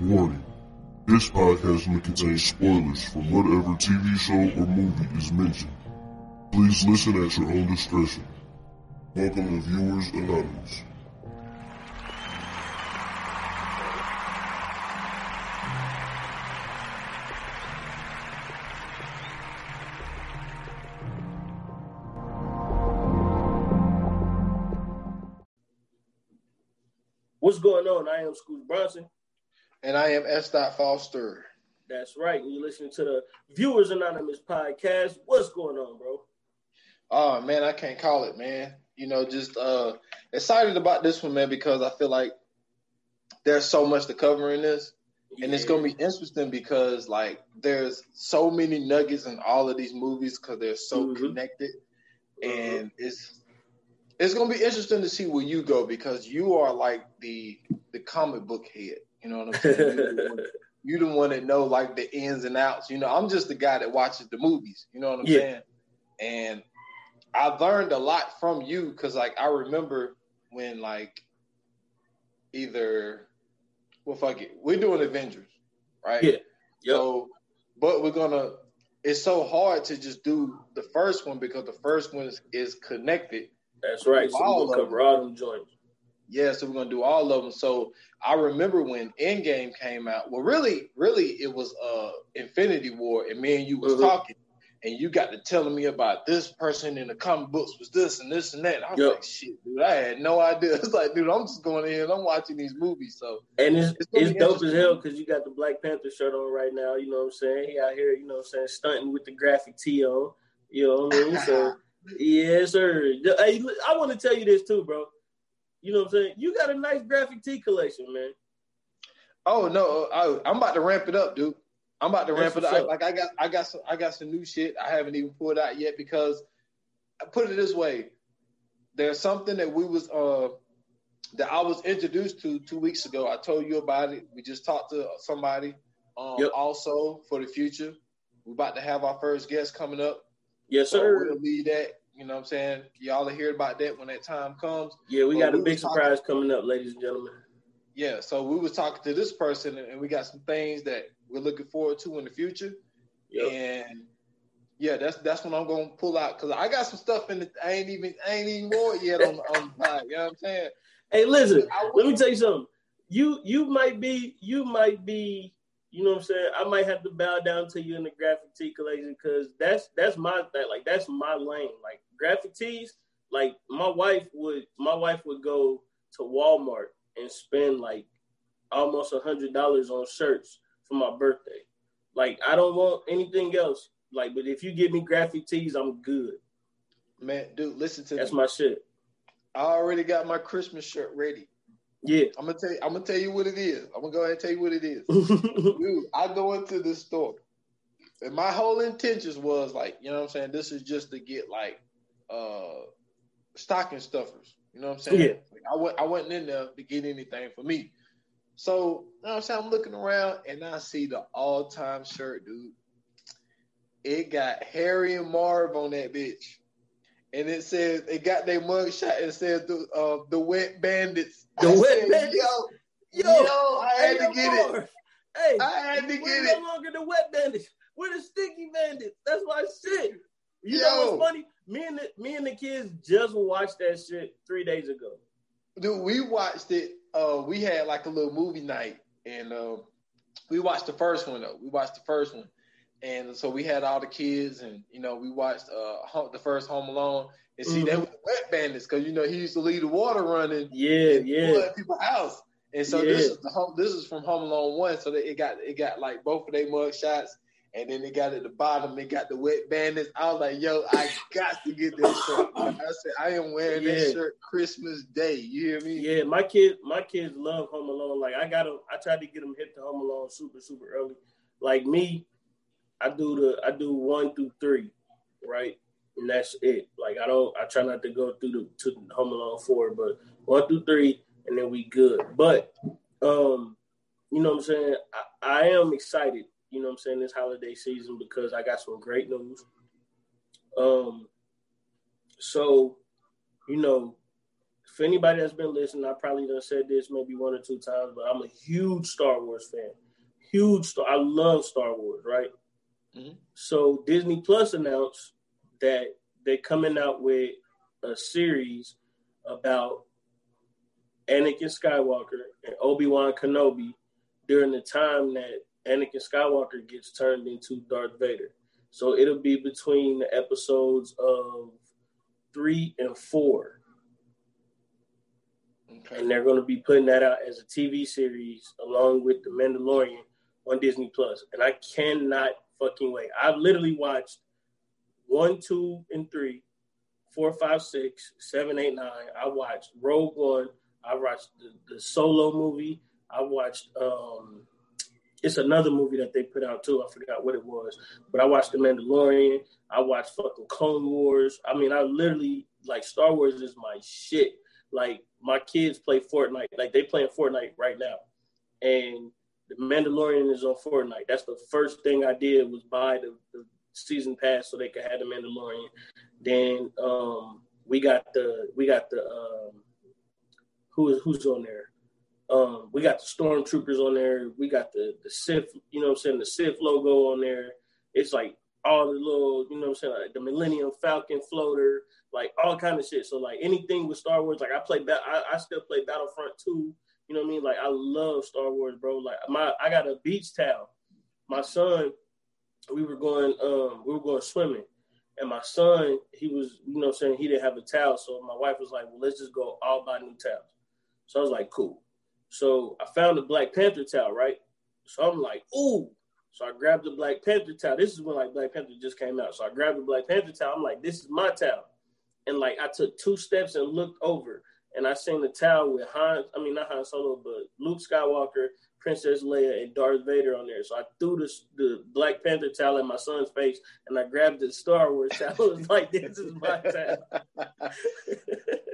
Warning. This podcast may contain spoilers from whatever TV show or movie is mentioned. Please listen at your own discretion. Welcome to Viewers Anonymous. What's going on? I am Scooter Bronson. And I am S. Foster. That's right. And you're listening to the Viewers Anonymous podcast. What's going on, bro? Oh man, I can't call it, man. You know, just uh excited about this one, man, because I feel like there's so much to cover in this. Yeah. And it's gonna be interesting because like there's so many nuggets in all of these movies because they're so mm-hmm. connected. Mm-hmm. And it's it's gonna be interesting to see where you go because you are like the the comic book head. You know what I'm saying? You're the, one, you're the one that know like the ins and outs. You know, I'm just the guy that watches the movies. You know what I'm yeah. saying? And I've learned a lot from you because like I remember when like either well fuck it, we're doing Avengers, right? Yeah. Yep. So but we're gonna it's so hard to just do the first one because the first one is, is connected. That's right. So all we're gonna cover all them joints. Yeah, so we're gonna do all of them. So I remember when Endgame came out. Well, really, really, it was uh Infinity War, and me and you was mm-hmm. talking, and you got to telling me about this person in the comic books was this and this and that. And I was yep. like, shit, dude, I had no idea. It's like, dude, I'm just going in, I'm watching these movies. So and it's it's, it's dope as hell because you got the Black Panther shirt on right now. You know what I'm saying? He out here, you know what I'm saying, stunting with the graphic tee on. You know what I mean? So yes, sir. Hey, I want to tell you this too, bro you know what I'm saying? You got a nice graphic tee collection, man. Oh no, I, am about to ramp it up, dude. I'm about to ramp That's it up. Like I got, I got some, I got some new shit. I haven't even pulled out yet because I put it this way: there's something that we was, uh, that I was introduced to two weeks ago. I told you about it. We just talked to somebody. Um, yep. Also for the future, we're about to have our first guest coming up. Yes, sir. So we'll leave that you know what I'm saying? Y'all will hear about that when that time comes. Yeah, we got a big surprise talking, coming up, ladies and gentlemen. Yeah, so we was talking to this person and we got some things that we're looking forward to in the future. Yep. And yeah, that's that's what I'm gonna pull out because I got some stuff in it. I ain't even I ain't even wore yet on on the pod. You know what I'm saying? Hey, listen, let me tell you something. You you might be you might be you know what I'm saying? I might have to bow down to you in the graphic tee collection because that's that's my that like that's my lane. Like graphic tees, like my wife would my wife would go to Walmart and spend like almost a hundred dollars on shirts for my birthday. Like I don't want anything else. Like, but if you give me graphic tees, I'm good. Man, dude, listen to That's me. my shit. I already got my Christmas shirt ready. Yeah. I'm gonna tell you, I'm gonna tell you what it is. I'm gonna go ahead and tell you what it is. dude, I go into this store. And my whole intentions was like, you know what I'm saying? This is just to get like uh stocking stuffers. You know what I'm saying? Yeah. Like I went I wasn't in there to get anything for me. So you know what I'm saying? I'm looking around and I see the all time shirt, dude. It got Harry and Marv on that bitch. And it says it got their mug shot and says the uh, the wet bandits. The I wet said, bandits. Yo, yo, yo, I had hey, to get Marv. it. Hey, I had to get it. No longer the wet bandits. We're the sticky bandits. That's my shit. You Yo. know what's funny? Me and the, me and the kids just watched that shit three days ago. Dude, we watched it. Uh, we had like a little movie night, and uh, we watched the first one though. We watched the first one, and so we had all the kids, and you know, we watched uh, the first Home Alone. And see, mm-hmm. that was wet bandits because you know he used to leave the water running. Yeah, yeah. People's house, and so yeah. this is the home. This is from Home Alone one. So that it got it got like both of their mug shots and then they got at the bottom, they got the wet bandits. I was like, yo, I got to get this shirt. I said, I am wearing yeah. this shirt Christmas Day. You hear me? Yeah, my kids, my kids love Home Alone. Like I got them, I tried to get them hip to Home Alone super, super early. Like me, I do the I do one through three, right? And that's it. Like I don't I try not to go through the to Home Alone four, but one through three, and then we good. But um, you know what I'm saying? I, I am excited you know what I'm saying, this holiday season because I got some great news. Um, so, you know, for anybody that's been listening, I probably done said this maybe one or two times, but I'm a huge Star Wars fan. Huge Star. I love Star Wars, right? Mm-hmm. So Disney Plus announced that they're coming out with a series about Anakin Skywalker and Obi Wan Kenobi during the time that Anakin Skywalker gets turned into Darth Vader. So it'll be between the episodes of three and four. Okay. And they're going to be putting that out as a TV series along with The Mandalorian on Disney Plus. And I cannot fucking wait. I've literally watched one, two, and three, four, five, six, seven, eight, nine. I watched Rogue One. I watched the, the Solo movie. I watched um, it's another movie that they put out too. I forgot what it was, but I watched The Mandalorian. I watched fucking Clone Wars. I mean, I literally like Star Wars is my shit. Like my kids play Fortnite. Like they playing Fortnite right now, and The Mandalorian is on Fortnite. That's the first thing I did was buy the, the season pass so they could have The Mandalorian. Then um, we got the we got the um, who is who's on there? Um, we got the stormtroopers on there. We got the the Sith, you know what I'm saying, the Sith logo on there. It's like all the little, you know what I'm saying, like the Millennium Falcon floater, like all kind of shit. So like anything with Star Wars, like I play, I, I still play Battlefront 2. You know what I mean? Like I love Star Wars, bro. Like my, I got a beach towel. My son, we were going, um, we were going swimming, and my son, he was, you know, what I'm saying he didn't have a towel, so my wife was like, well, let's just go all buy new towels. So I was like, cool. So I found the Black Panther towel, right? So I'm like, ooh. So I grabbed the Black Panther towel. This is when like Black Panther just came out. So I grabbed the Black Panther towel. I'm like, this is my towel. And like I took two steps and looked over and I seen the towel with Han, I mean not Han Solo, but Luke Skywalker, Princess Leia, and Darth Vader on there. So I threw the, the Black Panther towel in my son's face and I grabbed the Star Wars towel. I was like, this is my towel.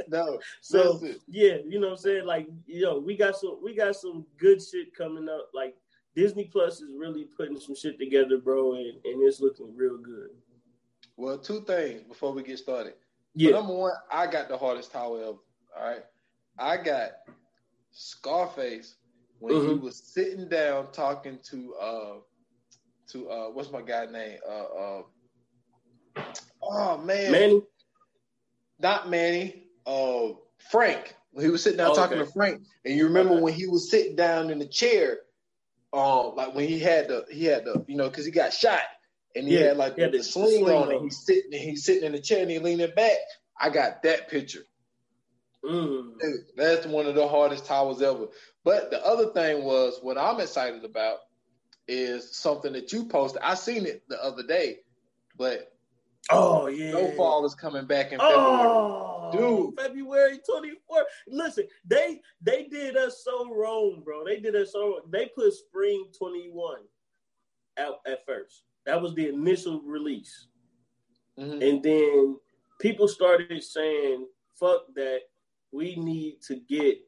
no. So yeah, you know what I'm saying? Like, yo, we got some we got some good shit coming up. Like Disney Plus is really putting some shit together, bro, and, and it's looking real good. Well, two things before we get started. Yeah. But number one, I got the hardest towel ever. All right. I got Scarface when mm-hmm. he was sitting down talking to uh to uh what's my guy name? Uh uh oh man. Manny. Not Manny uh, Frank he was sitting down oh, talking okay. to Frank, and you remember okay. when he was sitting down in the chair, um, like when he had the he had the you know because he got shot and he yeah, had like he had the, the, sling, sling on, and he's sitting he's sitting in the chair and he leaning back. I got that picture. Mm. That's one of the hardest towels ever. But the other thing was what I'm excited about is something that you posted. I seen it the other day, but Oh yeah. Snowfall is coming back in February. Oh, Dude. February 24th. Listen, they they did us so wrong, bro. They did us so wrong. They put spring 21 out at first. That was the initial release. Mm-hmm. And then people started saying, fuck that. We need to get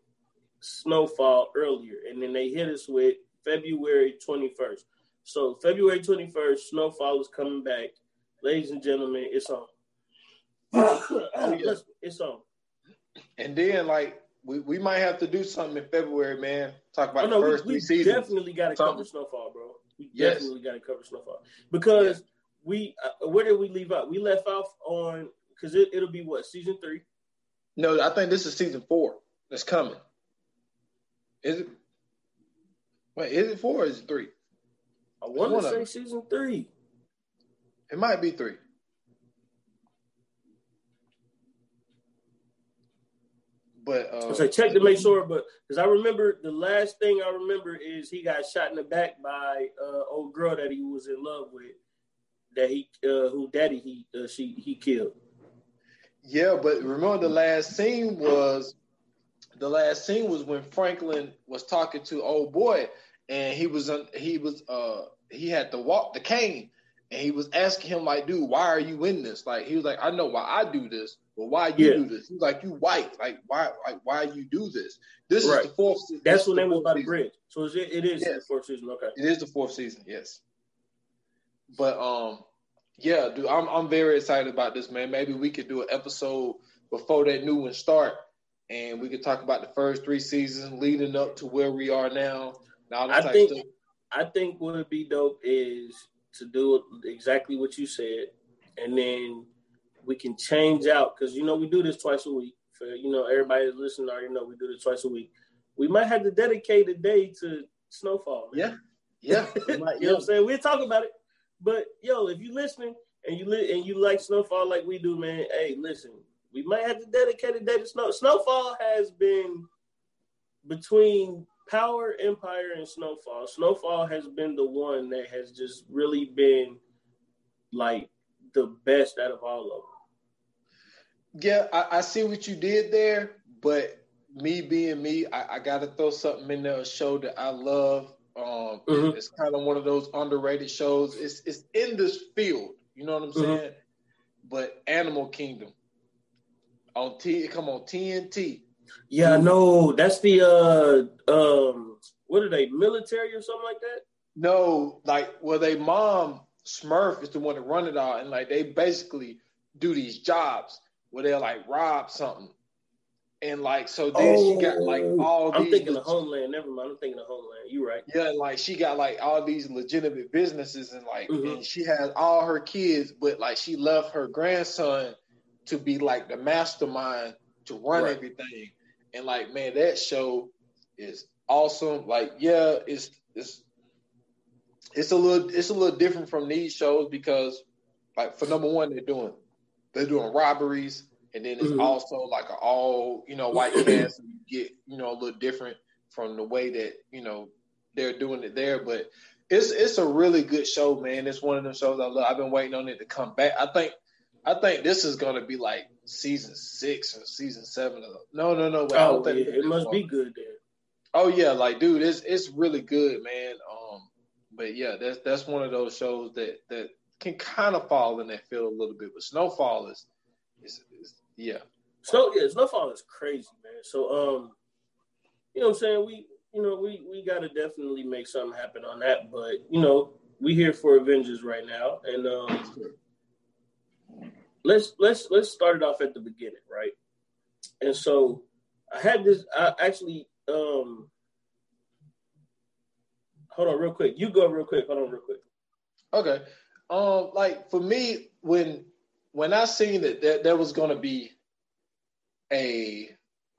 snowfall earlier. And then they hit us with February 21st. So February 21st, snowfall is coming back ladies and gentlemen, it's on. it's on. And then, like, we, we might have to do something in February, man. Talk about oh, no, the first we, we three seasons. definitely got to cover Snowfall, bro. We yes. definitely got to cover Snowfall because we. Uh, where did we leave out? We left off on because it, it'll be what season three. No, I think this is season four that's coming. Is it? Wait, is it four or is it three? I want to say season three. It might be three. But uh, so check to make sure. But because I remember the last thing I remember is he got shot in the back by uh, old girl that he was in love with, that he uh, who daddy he uh, she he killed. Yeah, but remember the last scene was the last scene was when Franklin was talking to old boy, and he was he was uh he had to walk the cane, and he was asking him like, dude, why are you in this? Like he was like, I know why I do this, but why you yeah. do this? He's like, you white, like why, like why you do this? This right. is the fourth. season. That's when they was by the bridge. So it, it is yes. the fourth season. Okay, it is the fourth season. Yes, but um, yeah, dude, I'm I'm very excited about this, man. Maybe we could do an episode before that new one start and we could talk about the first three seasons leading up to where we are now. I think I think what would be dope is to do exactly what you said, and then we can change out because you know we do this twice a week. For you know everybody that's listening already know we do this twice a week. We might have to dedicate a day to snowfall. Man. Yeah, yeah. You know what I'm saying? We'll talk about it. But yo, if you listening and you li- and you like snowfall like we do, man, hey, listen, we might have to dedicate a day to snow. Snowfall has been between Power, Empire, and Snowfall. Snowfall has been the one that has just really been like the best out of all of them. Yeah, I, I see what you did there, but me being me, I, I got to throw something in there. A show that I love. Um, mm-hmm. It's kind of one of those underrated shows. It's it's in this field. You know what I'm mm-hmm. saying? Mm-hmm. But Animal Kingdom on T, come on TNT. Yeah, no, that's the uh um what are they military or something like that? No, like well, they mom Smurf is the one that run it all, and like they basically do these jobs where they'll like rob something, and like so then oh, she got like oh, all. I'm thinking leg- of Homeland. Never mind. I'm thinking of Homeland. You right. Yeah, like she got like all these legitimate businesses, and like mm-hmm. and she has all her kids, but like she left her grandson to be like the mastermind to run right. everything. And like, man, that show is awesome. Like, yeah, it's it's it's a little it's a little different from these shows because like for number one, they're doing they're doing robberies and then it's mm-hmm. also like an all you know white cast and you get you know a little different from the way that you know they're doing it there but it's it's a really good show man it's one of them shows i love i've been waiting on it to come back i think I think this is going to be like season six or season seven of them. No, no, no. Wait, oh, yeah, it must be good then. Oh yeah, like dude, it's it's really good, man. Um, but yeah, that's that's one of those shows that that can kind of fall in that field a little bit. But Snowfall is, is, is yeah. Snow yeah, Snowfall is crazy, man. So um, you know what I'm saying? We you know we we got to definitely make something happen on that. But you know we here for Avengers right now, and um let's let's let's start it off at the beginning, right? And so I had this. I actually um hold on real quick. You go real quick. Hold on real quick. Okay. Um, like for me, when when I seen that there, there was going to be a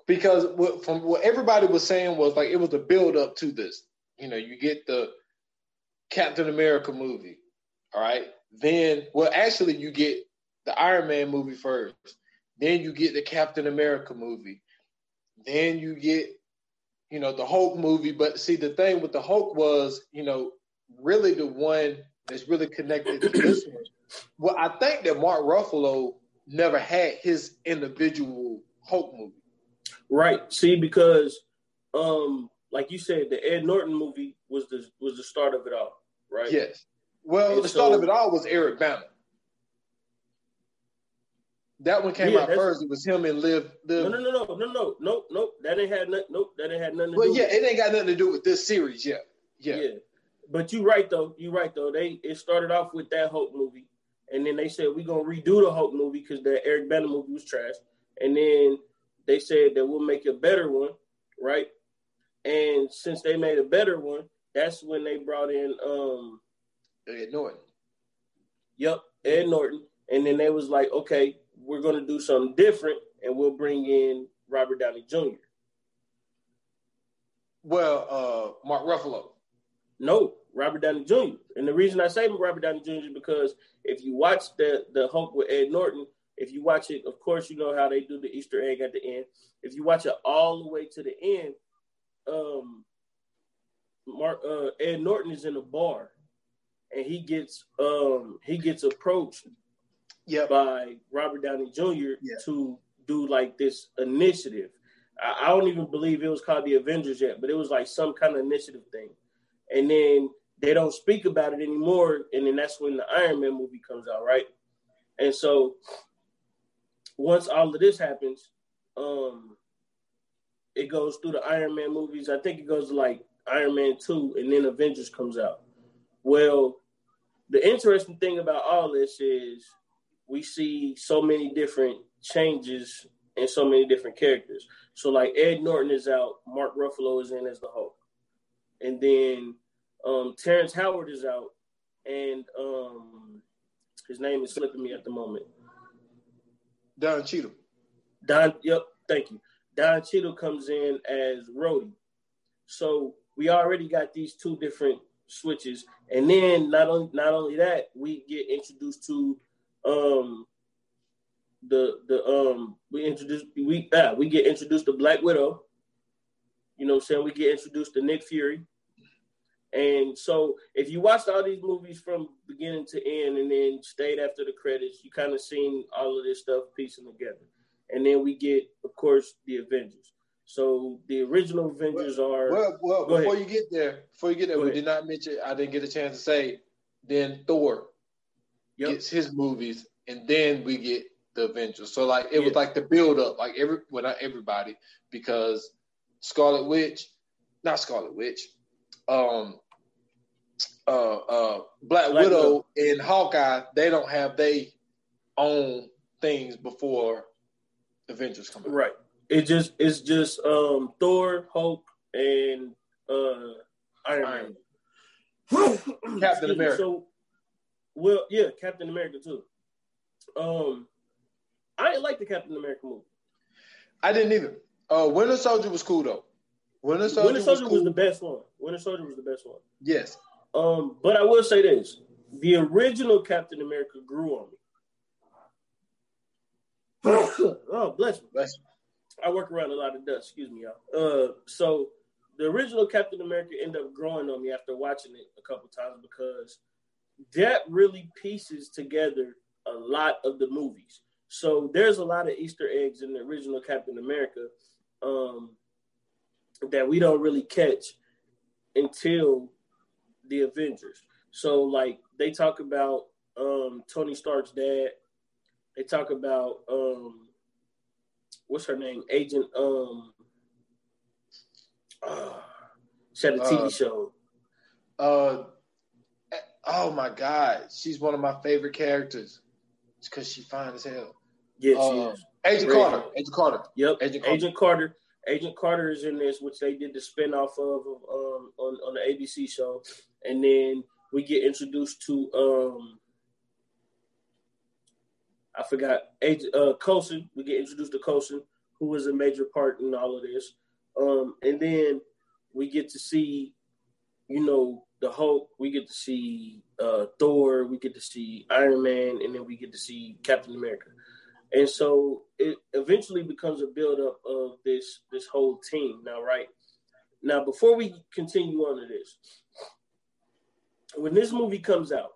because what, from what everybody was saying was like it was a build up to this. You know, you get the Captain America movie, all right. Then, well, actually, you get the Iron Man movie first. Then you get the Captain America movie. Then you get, you know, the Hulk movie. But see, the thing with the Hulk was, you know, really the one that's really connected to this one. Well, I think that Mark Ruffalo never had his individual Hulk movie. Right. See, because um, like you said, the Ed Norton movie was the was the start of it all, right? Yes. Well, and the so, start of it all was Eric Bana. That one came yeah, out first. It was him and Liv. Liv. No, no, no, no, no, no, no, no. That ain't had nothing. Nope, that ain't had nothing. To well, do yeah, with it ain't got nothing to do with this series. Yeah, yeah, yeah. But you're right though. You're right though. They it started off with that Hulk movie, and then they said we're gonna redo the Hulk movie because the Eric Bana movie was trash, and then they said that we'll make a better one, right? And since they made a better one, that's when they brought in um Ed Norton. Yep, Ed Norton, and then they was like, okay, we're going to do something different and we'll bring in Robert Downey Jr. Well, uh, Mark Ruffalo. No, Robert Downey Jr. And the reason I say Robert Downey Jr. is because if you watch the the Hulk with Ed Norton, if you watch it, of course you know how they do the Easter egg at the end. If you watch it all the way to the end, um, Mark uh, Ed Norton is in a bar, and he gets um he gets approached yep. by Robert Downey Jr. Yep. to do like this initiative. I, I don't even believe it was called the Avengers yet, but it was like some kind of initiative thing. And then they don't speak about it anymore, and then that's when the Iron Man movie comes out, right? And so once all of this happens, um, it goes through the Iron Man movies. I think it goes to like Iron Man 2, and then Avengers comes out. Well, the interesting thing about all this is we see so many different changes and so many different characters. So like Ed Norton is out, Mark Ruffalo is in as the Hulk, and then um, Terrence Howard is out, and um, his name is slipping me at the moment. Don Cheadle. Don, yep, thank you. Don Cheadle comes in as Rhodey. So we already got these two different switches, and then not only not only that, we get introduced to um the the um we introduce we ah, we get introduced to Black Widow. You know, what I'm saying we get introduced to Nick Fury. And so if you watched all these movies from beginning to end and then stayed after the credits, you kind of seen all of this stuff piecing together. And then we get, of course, the Avengers. So the original Avengers well, are well, well before ahead. you get there, before you get there, Go we ahead. did not mention I didn't get a chance to say then Thor yep. gets his movies and then we get the Avengers. So like it yeah. was like the build up, like every well not everybody, because Scarlet Witch, not Scarlet Witch, um uh uh Black, Black Widow, Widow and Hawkeye, they don't have they own things before Avengers come out. Right. It just it's just um Thor, Hulk, and uh Iron, Iron. Man. Captain America. So, well, yeah, Captain America too. Um, I didn't like the Captain America movie. I didn't either. Uh, Winter Soldier was cool though. Winter Soldier, Winter Soldier was, cool. was, the best one. Winter Soldier was the best one. Yes. Um, but I will say this: the original Captain America grew on me. oh, bless me. Bless me. I work around a lot of dust. Excuse me, y'all. Uh, so the original Captain America ended up growing on me after watching it a couple times because that really pieces together a lot of the movies. So there's a lot of Easter eggs in the original Captain America um, that we don't really catch until the Avengers. So like they talk about um, Tony Stark's dad. They talk about um, what's her name? Agent um uh, she had a TV uh, show. Uh oh my god. She's one of my favorite characters. It's because she fine as hell. Yeah, uh, is. Agent. Carter. Agent Carter. Yep. Agent Carter. Agent Carter. Agent Carter is in this, which they did the spinoff of um, on on the ABC show, and then we get introduced to um, I forgot Agent uh, Coulson. We get introduced to Coulson, who is a major part in all of this, um, and then we get to see, you know, the Hulk. We get to see uh, Thor. We get to see Iron Man, and then we get to see Captain America. And so it eventually becomes a buildup of this this whole team. Now, right now, before we continue on to this, when this movie comes out,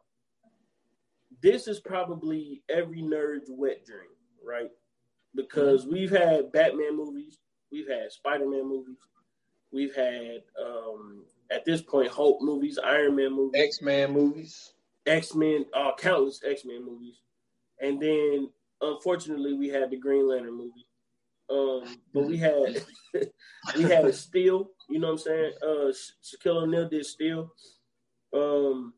this is probably every nerd's wet dream, right? Because mm-hmm. we've had Batman movies, we've had Spider Man movies, we've had um, at this point Hulk movies, Iron Man movies, X Men movies, X Men, uh, countless X Men movies, and then unfortunately, we had the Green Lantern movie. Um, but we had we had Steel. You know what I'm saying? Uh, Shaquille O'Neal did Steel. Um,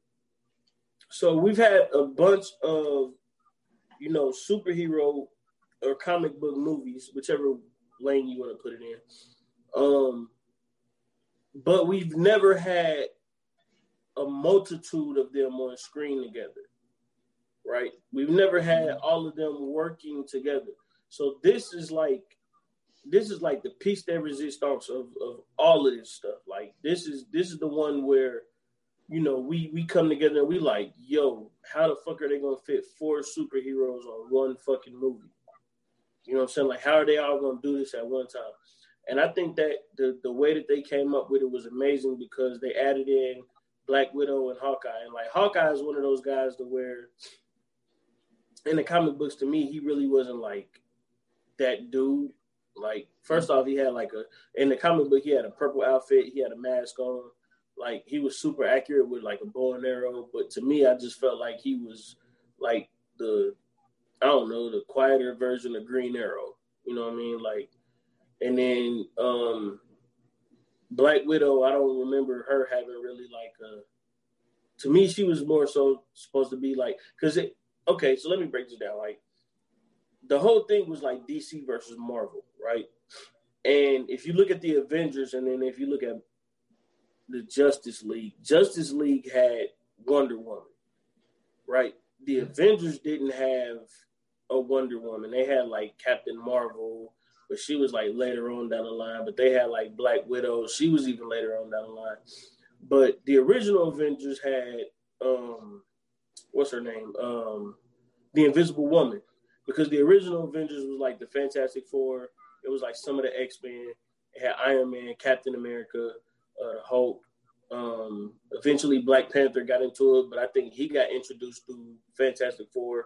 so we've had a bunch of you know superhero or comic book movies, whichever lane you want to put it in. Um, but we've never had a multitude of them on screen together right? We've never had all of them working together. So this is like this is like the piece de resistance of, of all of this stuff. Like this is this is the one where you know we we come together and we like, yo, how the fuck are they gonna fit four superheroes on one fucking movie? You know what I'm saying? Like how are they all gonna do this at one time? And I think that the the way that they came up with it was amazing because they added in Black Widow and Hawkeye. And like Hawkeye is one of those guys to where in the comic books, to me, he really wasn't like that dude. Like, first off, he had like a in the comic book, he had a purple outfit, he had a mask on. Like, he was super accurate with like a bow and arrow. But to me, I just felt like he was like the I don't know the quieter version of Green Arrow. You know what I mean? Like, and then um Black Widow, I don't remember her having really like a. To me, she was more so supposed to be like because it okay, so let me break this down. Like the whole thing was like DC versus Marvel, right? And if you look at the Avengers, and then if you look at the Justice League, Justice League had Wonder Woman, right? The Avengers didn't have a Wonder Woman. They had like Captain Marvel, but she was like later on down the line. But they had like Black Widow. She was even later on down the line. But the original Avengers had um, what's her name? Um, the Invisible Woman, because the original Avengers was like the Fantastic Four. It was like some of the X Men. It had Iron Man, Captain America, uh, Hulk. Um, eventually, Black Panther got into it, but I think he got introduced through Fantastic Four.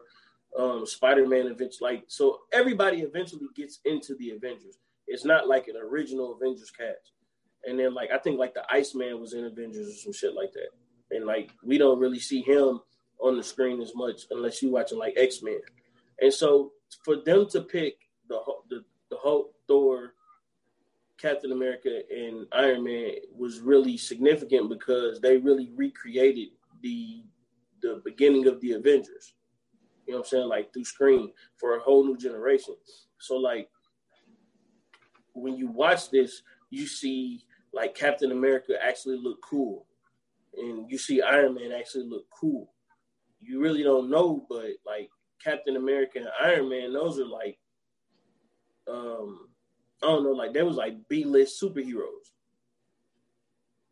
Um, Spider Man eventually, like so, everybody eventually gets into the Avengers. It's not like an original Avengers cast. And then, like I think, like the Iceman was in Avengers or some shit like that. And like we don't really see him on the screen as much unless you're watching like X Men. And so for them to pick the the the Hulk, Thor, Captain America, and Iron Man was really significant because they really recreated the the beginning of the Avengers. You know what I'm saying? Like through screen for a whole new generation. So like when you watch this, you see like Captain America actually look cool. And you see Iron Man actually look cool. You really don't know, but like Captain America and Iron Man, those are like, um, I don't know, like they was like B list superheroes.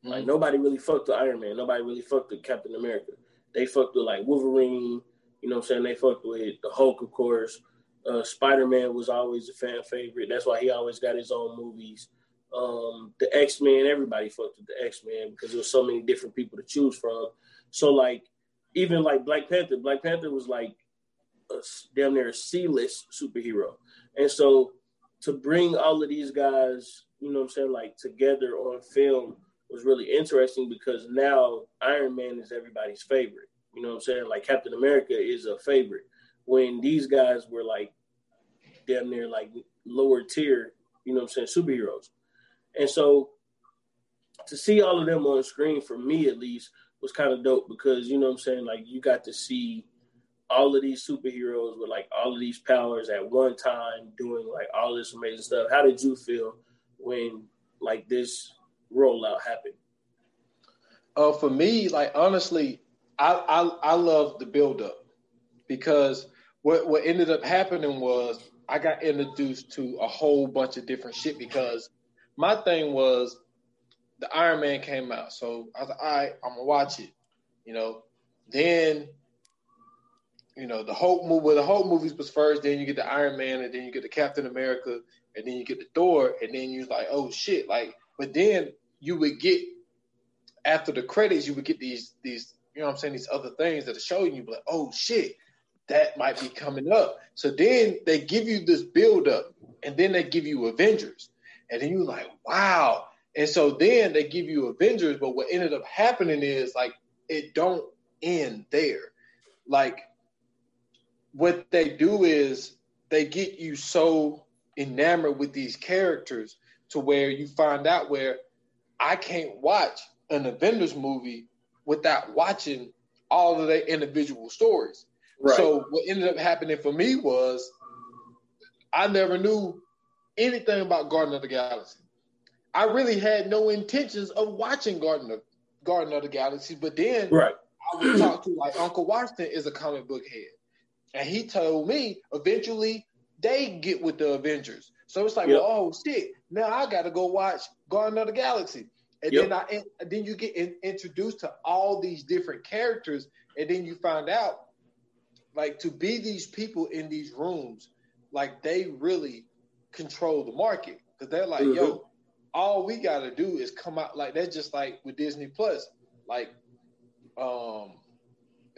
Mm-hmm. Like nobody really fucked with Iron Man. Nobody really fucked with Captain America. They fucked with like Wolverine. You know what I'm saying? They fucked with the Hulk, of course. Uh, Spider Man was always a fan favorite. That's why he always got his own movies. Um, the X Men, everybody fucked with the X Men because there was so many different people to choose from. So like, even like Black Panther, Black Panther was like a, damn near a C-list superhero. And so to bring all of these guys, you know what I'm saying, like together on film was really interesting because now Iron Man is everybody's favorite. You know what I'm saying? Like Captain America is a favorite. When these guys were like damn near like lower tier, you know what I'm saying, superheroes. And so to see all of them on screen for me at least was kind of dope because you know what I'm saying, like you got to see all of these superheroes with like all of these powers at one time doing like all this amazing stuff. How did you feel when like this rollout happened? Uh, for me, like honestly, I I, I love the build up because what what ended up happening was I got introduced to a whole bunch of different shit because my thing was the Iron Man came out, so I was like, all right, I'm gonna watch it. You know, then you know, the Hulk movie, well, the Hulk movies was first, then you get the Iron Man, and then you get the Captain America, and then you get the Thor, and then you're like, oh shit, like, but then you would get after the credits, you would get these these, you know, I'm saying these other things that are showing you, like, oh shit, that might be coming up. So then they give you this build up, and then they give you Avengers, and then you're like, wow. And so then they give you Avengers, but what ended up happening is like it don't end there. Like what they do is they get you so enamored with these characters to where you find out where I can't watch an Avengers movie without watching all of their individual stories. Right. So what ended up happening for me was I never knew anything about Garden of the Galaxy. I really had no intentions of watching Garden of Garden of the Galaxy, but then right. I would talk to like Uncle Washington is a comic book head. And he told me eventually they get with the Avengers. So it's like, yep. well, oh shit, now I got to go watch Guardian of the Galaxy. And yep. then I then you get in, introduced to all these different characters, and then you find out like to be these people in these rooms, like they really control the market because they're like, mm-hmm. yo, all we got to do is come out like that's just like with Disney Plus, like, um,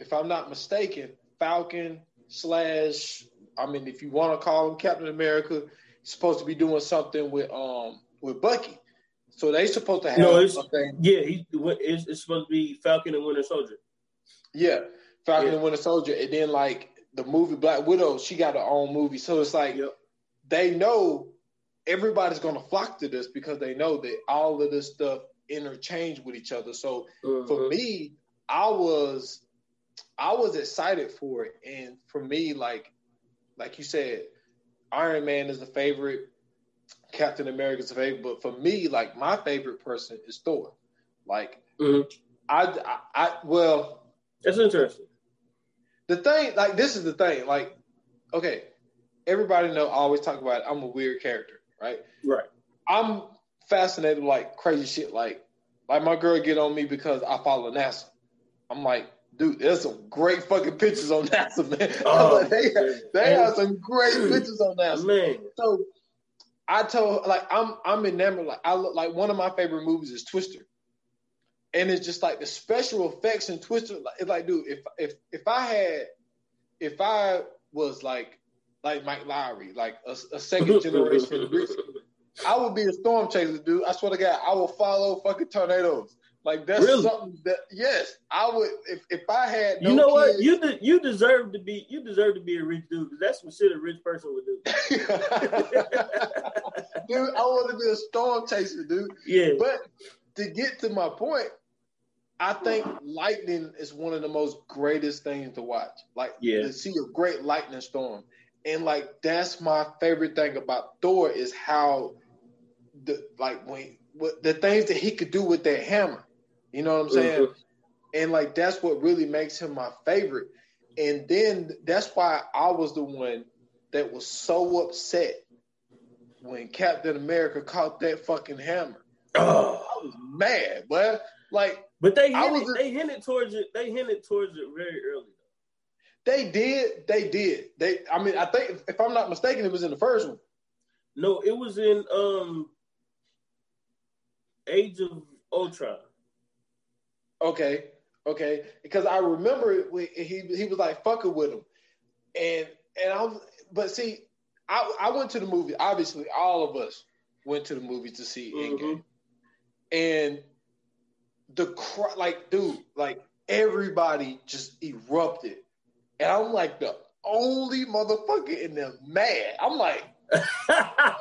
if I'm not mistaken, Falcon, slash, I mean, if you want to call him Captain America, he's supposed to be doing something with um with Bucky. So they supposed to have no, it's, yeah, he, it's, it's, supposed to be Falcon and Winter Soldier. Yeah, Falcon yeah. and Winter Soldier, and then like the movie Black Widow, she got her own movie. So it's like yep. they know everybody's gonna flock to this because they know that all of this stuff interchange with each other. So mm-hmm. for me, I was I was excited for it, and for me, like like you said, Iron Man is the favorite, Captain America is a favorite, but for me, like my favorite person is Thor. Like Mhm. I, I, I, well, That's interesting. the thing, like this is the thing, like okay, everybody know I always talk about I'm a weird character, right? Right. I'm fascinated with like crazy shit. Like, like my girl get on me because I follow NASA. I'm like, dude, there's some great fucking pictures on NASA, man. Oh, Like, they man. they have some great pictures on NASA. Man. So I told like I'm I'm enamored. Like I look like one of my favorite movies is Twister, and it's just like the special effects in Twister. Like, it's like, dude, if if if I had if I was like like Mike Lowrey, like a, a second generation rich I would be a storm chaser, dude. I swear to God, I will follow fucking tornadoes. Like that's Really? something that yes, I would if if I had no you know what? You de- you deserve to be you deserve to be a rich dude because that's what shit a rich person would do. dude, I want to be a storm chaser, dude. Yeah. But to get to my point, I think lightning is one of the most greatest things to watch. Like Yeah. to see a great lightning storm. And like that's my favorite thing about Thor is how the like when what the things that he could do with that hammer. You know what I'm saying? Mhm. And like that's what really makes him my favorite. And then that's why I was the one that was so upset when Captain America caught that fucking hammer. Oh. I was mad, but like But they I hinted, was- they hinted towards it. They hinted towards it very early. They did, they did. They I mean, I think if I'm not mistaken, it was in the first one. No, it was in um Age of Ultron. Okay, okay. Because I remember it when he he was like fucking with him. And and I was but see, I I went to the movie, obviously all of us went to the movie to see Endgame. and the like dude like everybody just erupted and i'm like the only motherfucker in there mad i'm like i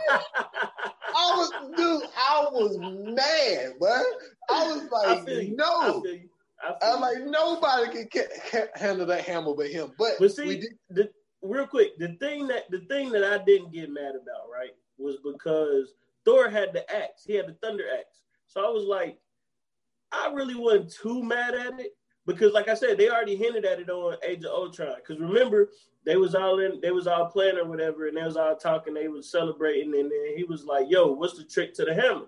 was dude i was mad but i was like. I no. I I'm like nobody can, can, can handle that hammer but him but, But see, we did, the, real quick, the thing that the thing that I didn't get mad about, right, was because Thor had the axe. He had the thunder axe. So I was like, I really wasn't too mad at it because, like I said, they already hinted at it on Age of Ultron. Because remember, they was all in, they was all playing or whatever, and they was all talking. They was celebrating, and then he was like, "Yo, what's the trick to the hammer?"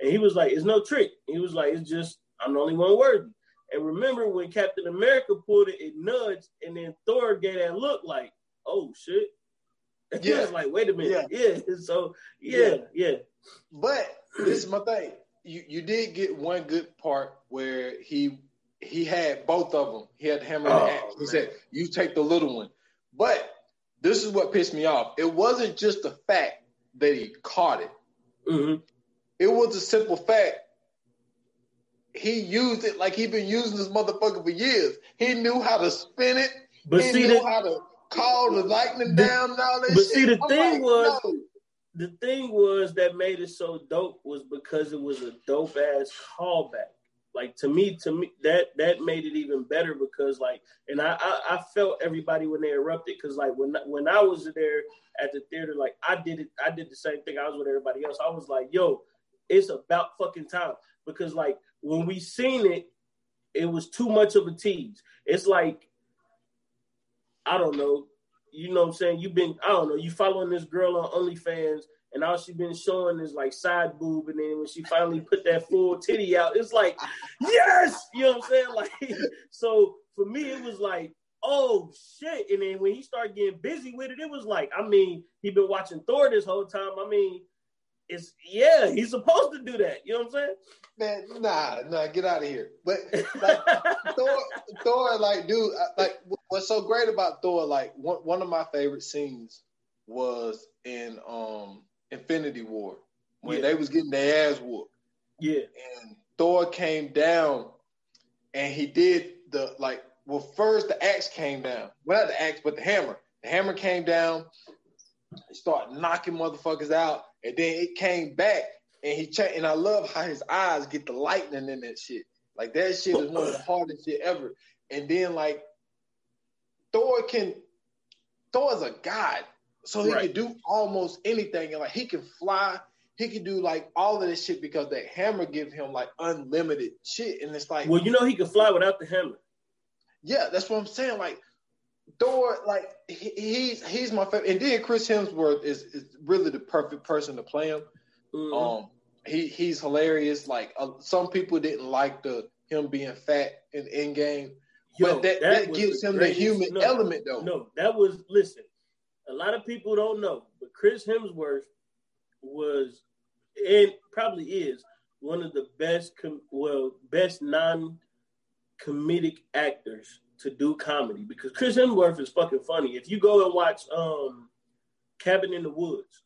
And he was like, "It's no trick." He was like, "It's just I'm the only one worthy." And remember when Captain America pulled it, it nudged, and then Thor gave that look like, "Oh shit." He Yeah. was like, "Wait a minute." Yeah. So yeah, yeah. but this is my thing you you did get one good part where he he had both of them. He had the hammer and Oh, the axe. He said you take the little one. But this is what pissed me off. It wasn't just the fact that he caught it. Hmm it was a simple fact. He used it like he'd been using this motherfucker for years. He knew how to spin it. But he see, knew the, how to call the lightning The- down and all that but shit. see, the I'm thing like, was- no. the thing was that made it so dope was because it was a dope ass callback. Like to me, to me that that made it even better because like, and I I, I felt everybody when they erupted because like when when I was there at the theater, like I did it, I did the same thing. I was with everybody else. I was like, yo, it's about fucking time because like when we seen it, it was too much of a tease. It's like I don't know. You know what I'm saying? You've been, I don't know, you following this girl on OnlyFans and all she been showing is like side boob. And then when she finally put that full titty out, it's like, yes! You know what I'm saying? Like, so for me, it was like, oh shit. And then when he started getting busy with it, it was like, I mean, he been watching Thor this whole time. I mean, it's, yeah, he's supposed to do that. You know what I'm saying? Man, nah, nah, get out of here. But like? Thor, Thor, like, dude, like, what's so great about Thor? Like, one one of my favorite scenes was in um Infinity War when Yeah. they was getting their ass whooped, yeah. and Thor came down, and he did the like. Well, first the axe came down. Well, not the axe, but the hammer. The hammer came down. He started knocking motherfuckers out, and then it came back, and he cha- and I love how his eyes get the lightning in that shit. Like that shit is one of the hardest shit ever. And then like Thor can Thor's a god. So he Right. could do almost anything. And like he can fly, he could do like all of this shit because that hammer give him like unlimited shit. And it's like Well, you know he could fly without the hammer. Yeah, that's what I'm saying. Like Thor, like he, he's he's my favorite. And then Chris Hemsworth is is really the perfect person to play him. Mhm. Um, he he's hilarious. Like uh, some people didn't like the him being fat in Endgame, Yo, but that that, was gives him the human no, element though. No, that was listen. A lot of people don't know, but Chris Hemsworth was and probably is one of the best, com- well, best non-comedic actors to do comedy because Chris Hemsworth is fucking funny. If you go and watch um, Cabin in the Woods,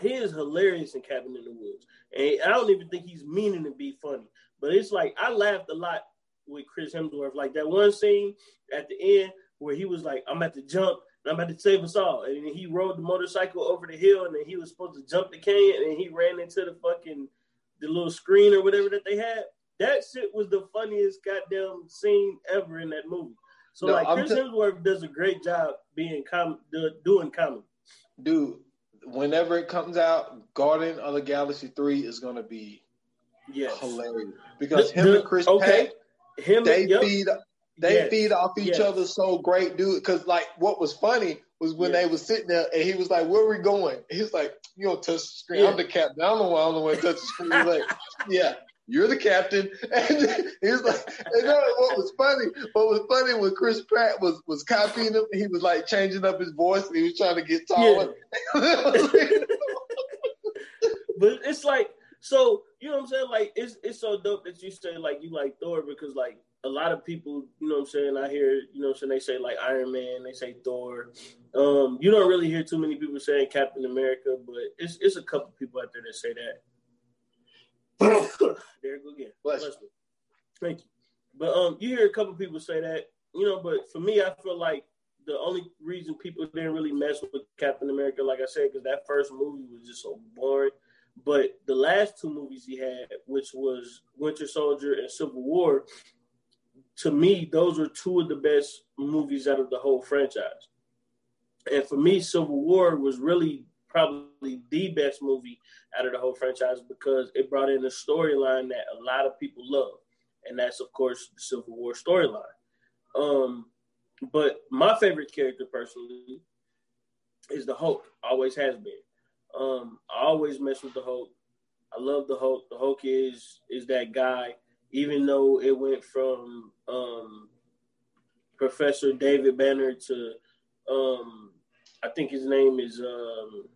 he is hilarious in Cabin in the Woods, and I don't even think he's meaning to be funny. But it's like I laughed a lot with Chris Hemsworth, like that one scene at the end where he was like, "I'm at the jump." I'm about to save us all. And he rode the motorcycle over the hill, and then he was supposed to jump the cane, and he ran into the fucking the little screen or whatever that they had. That shit was the funniest goddamn scene ever in that movie. So No, like I'm Chris t- Hemsworth does a great job being com- doing comedy. Dude, whenever it comes out, Guardian of the Galaxy Three is gonna be Yes, hilarious because The- him the- and Chris okay. Him. they yep, feed they yes, feed off each yes. other so great, dude. Because like what was funny was when Yes. they was sitting there and he was like, "Where are we going?" He was like, "You don't touch the screen. I'm the captain. I'm the one. I'm the one to touch the screen." He's like, "Yeah." You're the captain, and he's like, and what was funny? What was funny when Chris Pratt was was copying him. He was like changing up his voice, and he was trying to get taller. but it's like so you know what I'm saying like it's it's so dope that you say like you like Thor because like a lot of people you know what I'm saying I hear you know what I'm saying they say like Iron Man they say Thor um you don't really hear too many people saying Captain America but it's it's a couple people out there that say that there you go again Bless Bless me. thank you but um you hear a couple people say that you know but for me I feel like the only reason people didn't really mess with Captain America, like I said, because that first movie was just so boring. But the last two movies he had, which was Winter Soldier and Civil War, to me, those were two of the best movies out of the whole franchise. And for me, Civil War was really probably the best movie out of the whole franchise because it brought in a storyline that a lot of people love. And that's, of course, the Civil War storyline. Um, but my favorite character personally is the Hulk. Always has been. Um, I always mess with the Hulk. I love the Hulk. The Hulk is is that guy. Even though it went from um, Professor David Banner to um, I think his name is um,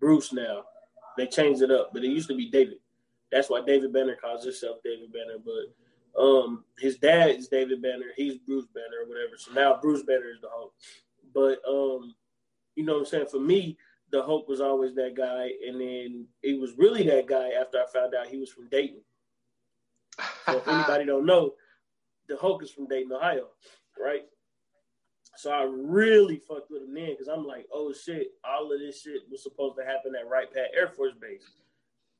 Bruce now. They changed it up, but it used to be David. That's why David Banner calls himself David Banner. But um, his dad is David Banner. He's Bruce Banner or whatever. So now Bruce Banner is the Hulk. But um, you know what I'm saying? For me, the Hulk was always that guy, and then it was really that guy after I found out he was from Dayton. If anybody don't know, the Hulk is from Dayton, Ohio, right? So I really fucked with him then because I'm like, oh shit, all of this shit was supposed to happen at Wright Pat Air Force Base.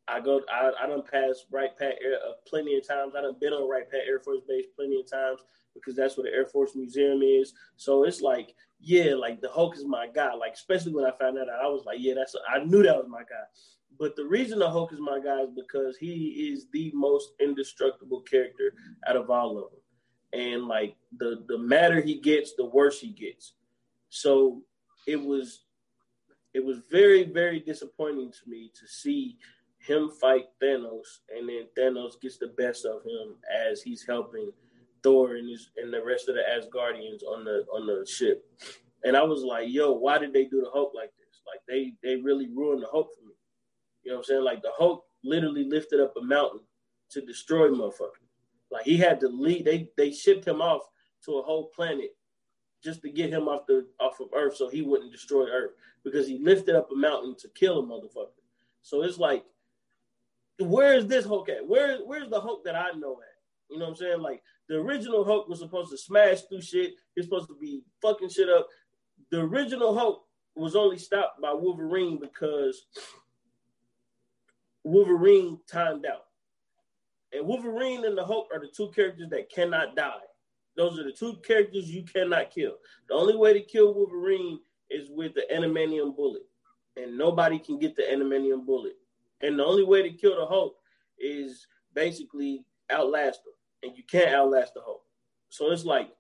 I go, I, I done passed Wright Pat Air uh, plenty of times. I done been on Wright Pat Air Force Base plenty of times because that's where the Air Force Museum is. So it's like, yeah, like the Hulk is my guy. Like especially when I found that out, I was like, yeah, that's. I knew that was my guy. But the reason the Hulk is my guy is because he is the most indestructible character out of all of them. And like the the madder he gets, the worse he gets. So it was it was very very disappointing to me to see him fight Thanos, and then Thanos gets the best of him as he's helping Thor and his and the rest of the Asgardians on the on the ship. And I was like, yo, why did they do the Hulk like this? Like they they really ruined the Hulk for me. You know what I'm saying? Like the Hulk literally lifted up a mountain to destroy motherfucker. Like he had to lead. They they shipped him off to a whole planet just to get him off the off of Earth so he wouldn't destroy Earth because he lifted up a mountain to kill a motherfucker. So it's like, where is this Hulk at? Where where's the Hulk that I know at? You know what I'm saying? Like the original Hulk was supposed to smash through shit. He's supposed to be fucking shit up. The original Hulk was only stopped by Wolverine because Wolverine timed out. And Wolverine and the Hulk are the two characters that cannot die. Those are the two characters you cannot kill. The only way to kill Wolverine is with the adamantium bullet, and nobody can get the adamantium bullet. And the only way to kill the Hulk is basically outlast him, and you can't outlast the Hulk. So it's like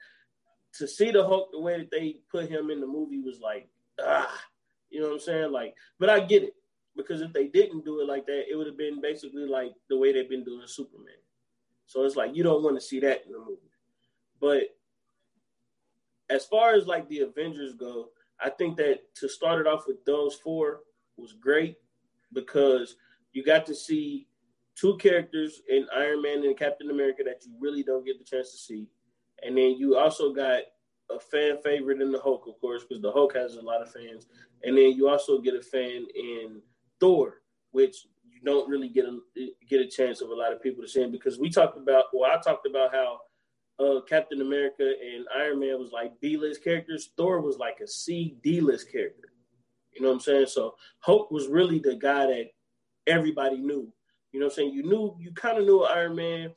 to see the Hulk the way that they put him in the movie was like ah, you know what I'm saying? Like, but I get it because if they didn't do it like that, it would have been basically like the way they've been doing Superman. So it's like you don't want to see that in the movie. But as far as like the Avengers go, I think that to start it off with those four was great because you got to see two characters in Iron Man and Captain America that you really don't get the chance to see. And then you also got a fan favorite in the Hulk, of course, because the Hulk has a lot of fans. And then you also get a fan in Thor, which you don't really get a get a chance of a lot of people to see because we talked about well, I talked about how uh, Captain America and Iron Man was like B list characters. Thor was like a C D list character. You know what I'm saying? So Hulk was really the guy that everybody knew. You know what I'm saying? You knew you kind of knew Iron Man.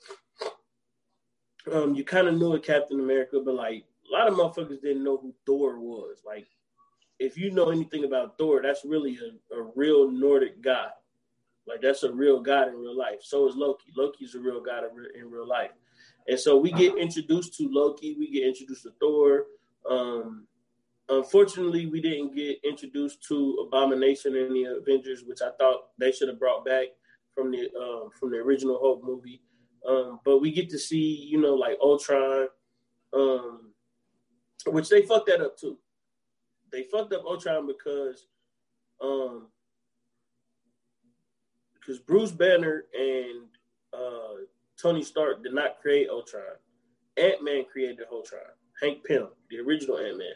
Um, you kind of knew a Captain America, but like a lot of motherfuckers didn't know who Thor was. Like, if you know anything about Thor, that's really a, a real Nordic god. Like, that's a real god in real life. So is Loki. Loki's a real god in real life. And so we get introduced to Loki, we get introduced to Thor. Um, unfortunately, we didn't get introduced to Abomination in the Avengers, which I thought they should have brought back from the um, from the original Hulk movie. Um, but we get to see, you know, like Ultron, um, which they fucked that up too. They fucked up Ultron because um because Bruce Banner and uh, Tony Stark did not create Ultron. Ant Man created Ultron. Hank Pym, the original Ant Man.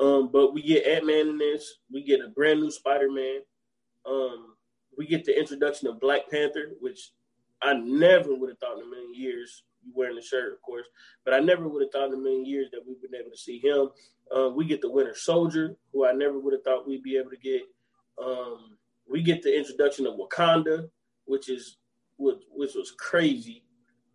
Um, but we get Ant Man in this. We get a brand new Spider Man. Um, we get the introduction of Black Panther, which I never would have thought in a million years wearing the shirt, of course. But I never would have thought in a million years that we've been able to see him. Um, we get the Winter Soldier, who I never would have thought we'd be able to get. Um, we get the introduction of Wakanda, which is which, which was crazy.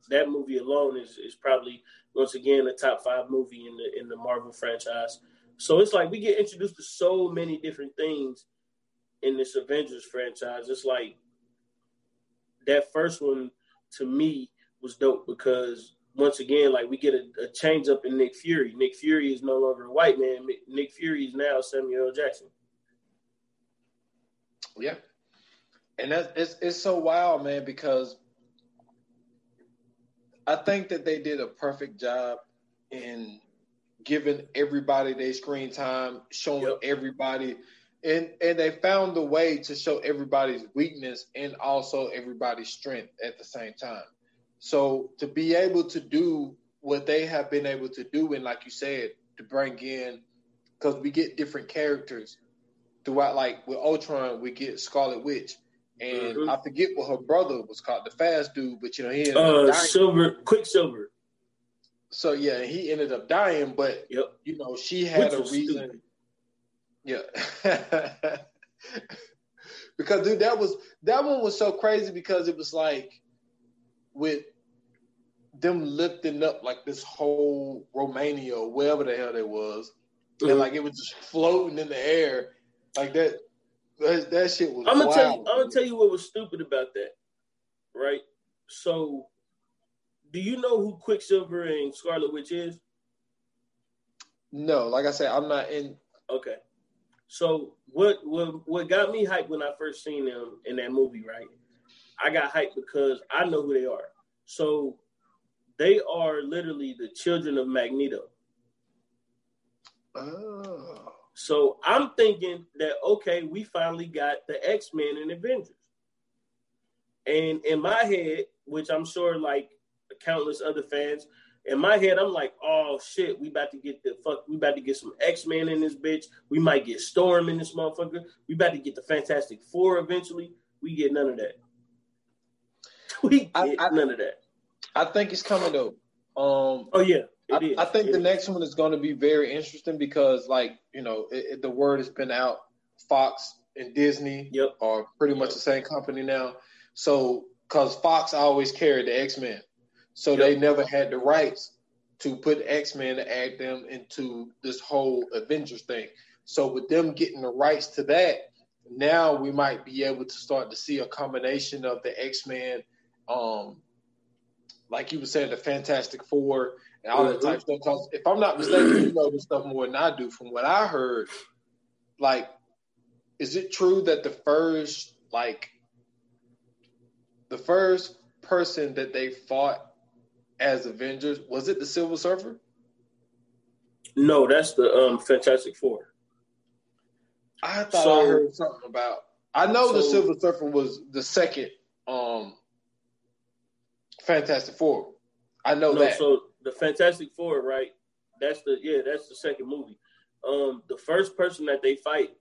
That movie alone is is probably once again a top five movie in the in the Marvel franchise. So it's like we get introduced to so many different things in this Avengers franchise. It's like that first one to me was dope because once again, like we get a, a, change up in Nick Fury. Nick Fury is no longer a white man. Nick Fury is now Samuel L. Jackson. Yeah, and that's it's it's so wild, man, because I think that they did a perfect job in giving everybody their screen time, showing yep. everybody, and and they found a way to show everybody's weakness and also everybody's strength at the same time. So to be able to do what they have been able to do, and like you said, to bring in, because we get different characters throughout. Like with Ultron, we get Scarlet Witch, and mm-hmm. I forget what her brother was called, the fast dude, but you know he ended uh, Silver, Quicksilver. So yeah, he ended up dying, but yep. you know she had Which a reason. Stupid. Yeah. because dude, that was that one was so crazy because it was like with them lifting up like this whole Romania or wherever the hell it was, mm-hmm. and like it was just floating in the air, like that. That, that shit was. I'm gonna tell you. I'm gonna tell you what was stupid about that, right? So, do you know who Quicksilver and Scarlet Witch is? No, like I said, I'm not in. Okay, so what what what got me hyped when I first seen them in that movie, right? I got hyped because I know who they are. So they are literally the children of Magneto. Oh. So I'm thinking that okay, we finally got the X Men and Avengers. And in my head, which I'm sure like countless other fans, in my head, I'm like, oh shit, we about to get the fuck, we about to get some X Men in this bitch. We might get Storm in this motherfucker. We about to get the Fantastic Four eventually. We get none of that. We get I, I, none of that. I think it's coming though. Um, oh yeah, I, I, think it the is. next one is going to be very interesting because, like you know, it, it, the word has been out. Fox and Disney yep. are pretty much yep. the same company now. So, because Fox always carried the X Men, so yep. they never had the rights to put X Men to add them into this whole Avengers thing. So with them getting the rights to that, now we might be able to start to see a combination of the X Men, um, like you were saying, the Fantastic Four and all that type of stuff. Because if I'm not mistaken, you know this stuff more than I do. From what I heard, like, is it true that the first, like, the first person that they fought as Avengers was it the Silver Surfer? No, that's the um, Fantastic Four. I thought so, I heard something about. I know so, the Silver Surfer was the second um, Fantastic Four. I know no, that. So the Fantastic Four, right? That's the yeah, that's the second movie. Um, the first person that they fight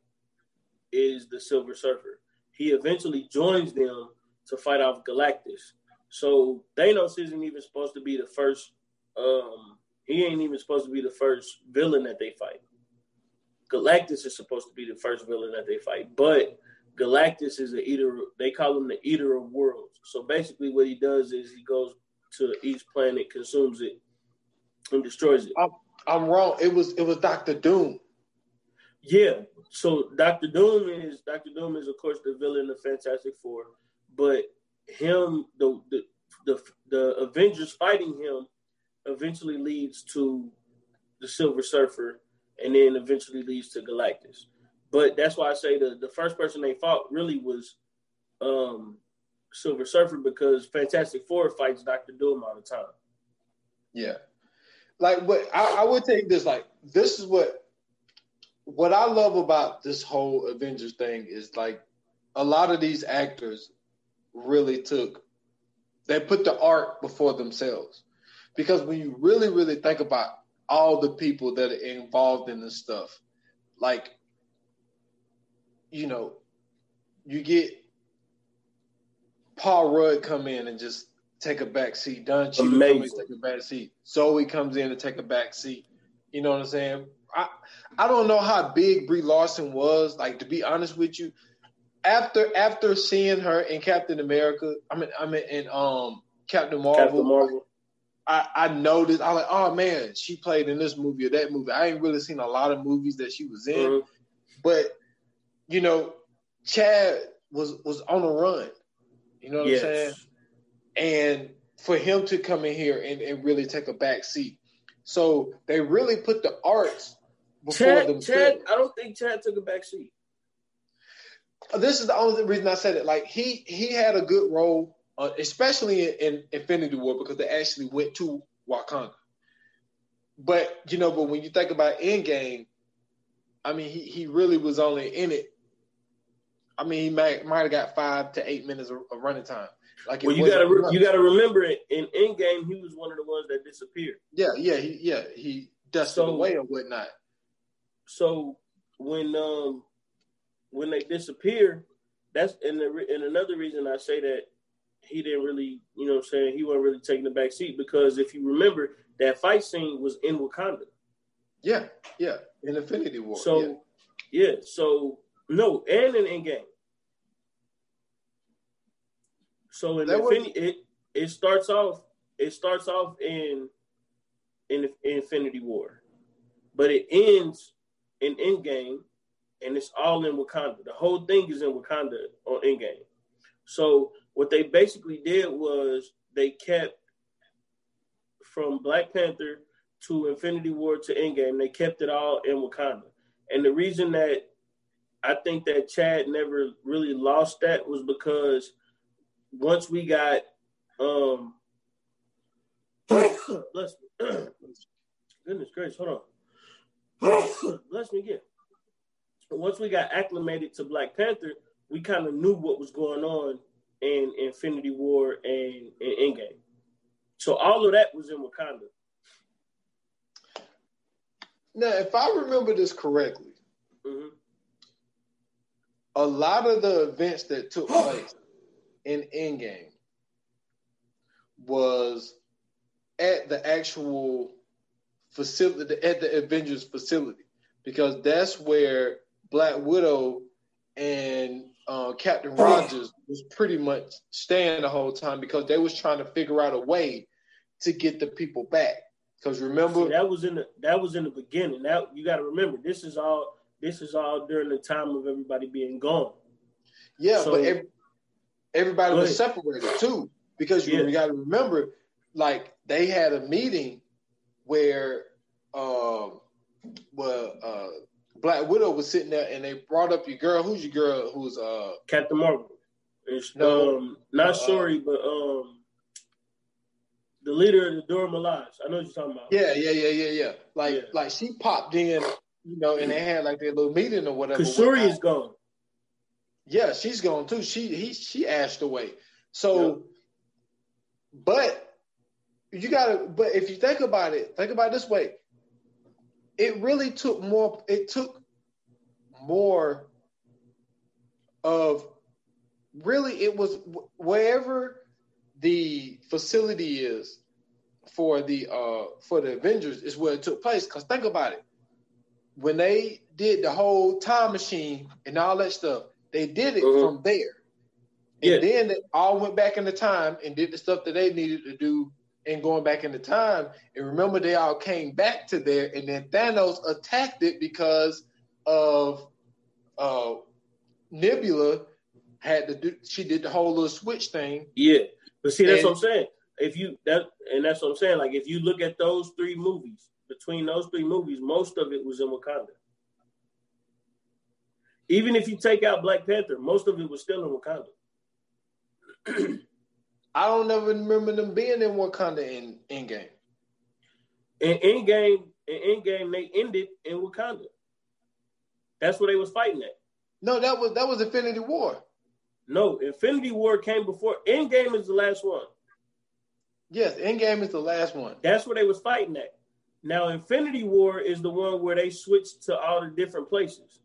is the Silver Surfer. He eventually joins them to fight off Galactus. So Thanos isn't even supposed to be the first. Um, he ain't even supposed to be the first villain that they fight. Galactus is supposed to be the first villain that they fight, but Galactus is a eater. They call him the eater of worlds. So basically, what he does is he goes to each planet, consumes it, and destroys it. I'm, I'm wrong. It was it was Doctor Doom. Yeah. So Doctor Doom is Doctor Doom is of course the villain of Fantastic Four, but him the the the, the Avengers fighting him eventually leads to the Silver Surfer, and then eventually leads to Galactus. But that's why I say the, the first person they fought really was um, Silver Surfer because Fantastic Four fights Doctor Doom all the time. Yeah, like but I, I would take this like this is what what I love about this whole Avengers thing is like a lot of these actors really took they put the art before themselves because when you really really think about all the people that are involved in this stuff like you know you get Paul Rudd come in and just take a back seat. Don Cheadle come in take a back seat. Zoe comes in to take a back seat. You know what I'm saying? I I don't know how big Brie Larson was. Like to be honest with you, after after seeing her in Captain America, I mean I mean in um Captain Marvel, Captain Marvel. I, I noticed I like, oh man, she played in this movie or that movie. I ain't really seen a lot of movies that she was in, mm-hmm. but you know, Chad was was on a run. You know what yes. I'm saying? And for him to come in here and, and really take a back seat. So they really put the arts before Chad. Chad, I don't think Chad took a back seat. This is the only reason I said it. Like he he had a good role, uh, especially in, in Infinity War because they actually went to Wakanda. But you know, but when you think about Endgame, I mean, he he really was only in it I mean, he might might have got five to eight minutes of, of running time. Like well, you gotta re- you gotta remember it in Endgame, he was one of the ones that disappeared. Yeah, yeah, he yeah he dusted so, away or whatnot. So when um when they disappear, that's and the, and another reason I say that he didn't really, you know, what I'm saying he wasn't really taking the back seat because if you remember that fight scene was in Wakanda. Yeah, yeah, in Infinity War. So yeah, yeah so no, and in Endgame. So in Infinity, was... it it starts off it starts off in in, in Infinity War, but it ends in Endgame, and it's all in Wakanda. The whole thing is in Wakanda on Endgame. So what they basically did was they kept from Black Panther to Infinity War to Endgame. They kept it all in Wakanda, and the reason that I think that Chad never really lost that was because once we got um bless me. goodness gracious, hold on. bless me again. Once we got acclimated to Black Panther, we kind of knew what was going on in Infinity War and in Endgame. So all of that was in Wakanda. Now, if I remember this correctly, mm-hmm a lot of the events that took place in Endgame was at the actual facility, at the Avengers facility, because that's where Black Widow and uh, Captain Rogers was pretty much staying the whole time because they was trying to figure out a way to get the people back. Because remember See, that was in the that was in the beginning. That you got to remember, this is all this is all during the time of everybody being gone. Yeah, so, but every, everybody was separated too because you, yeah. you got to remember, like they had a meeting where, um, well, uh, Black Widow was sitting there and they brought up your girl. Who's your girl? Who's uh Captain Marvel? It's, no, um, not uh, Shuri, but um, the leader of the Dora Milaje. I know what you're talking about. Yeah, yeah, yeah, yeah, yeah. Like, yeah. like she popped in, you know, and they had like their little meeting or whatever. Cause Shuri is gone. Yeah, she's gone too. She he she ashed away. So, yeah. but you gotta. But if you think about it, think about it this way. It really took more. It took more of really. It was wherever the facility is for the uh for the Avengers is where it took place. Because think about it, when they did the whole time machine and all that stuff, they did it mm-hmm. from there. And yeah. then they all went back in the time and did the stuff that they needed to do and going back in the time. And remember, they all came back to there, and then Thanos attacked it because of uh, Nebula had to do. She did the whole little switch thing. Yeah, but see, that's and, what I'm saying. If you that and that's what I'm saying. Like if you look at those three movies, between those three movies, most of it was in Wakanda. Even if you take out Black Panther, most of it was still in Wakanda. I don't ever remember them being in Wakanda in Endgame. In Endgame, in Endgame, they ended in Wakanda. That's where they was fighting at. No, that was that was Infinity War. No, Infinity War came before. Endgame is the last one. Yes, Endgame is the last one. That's where they was fighting at. Now, Infinity War is the one where they switched to all the different places.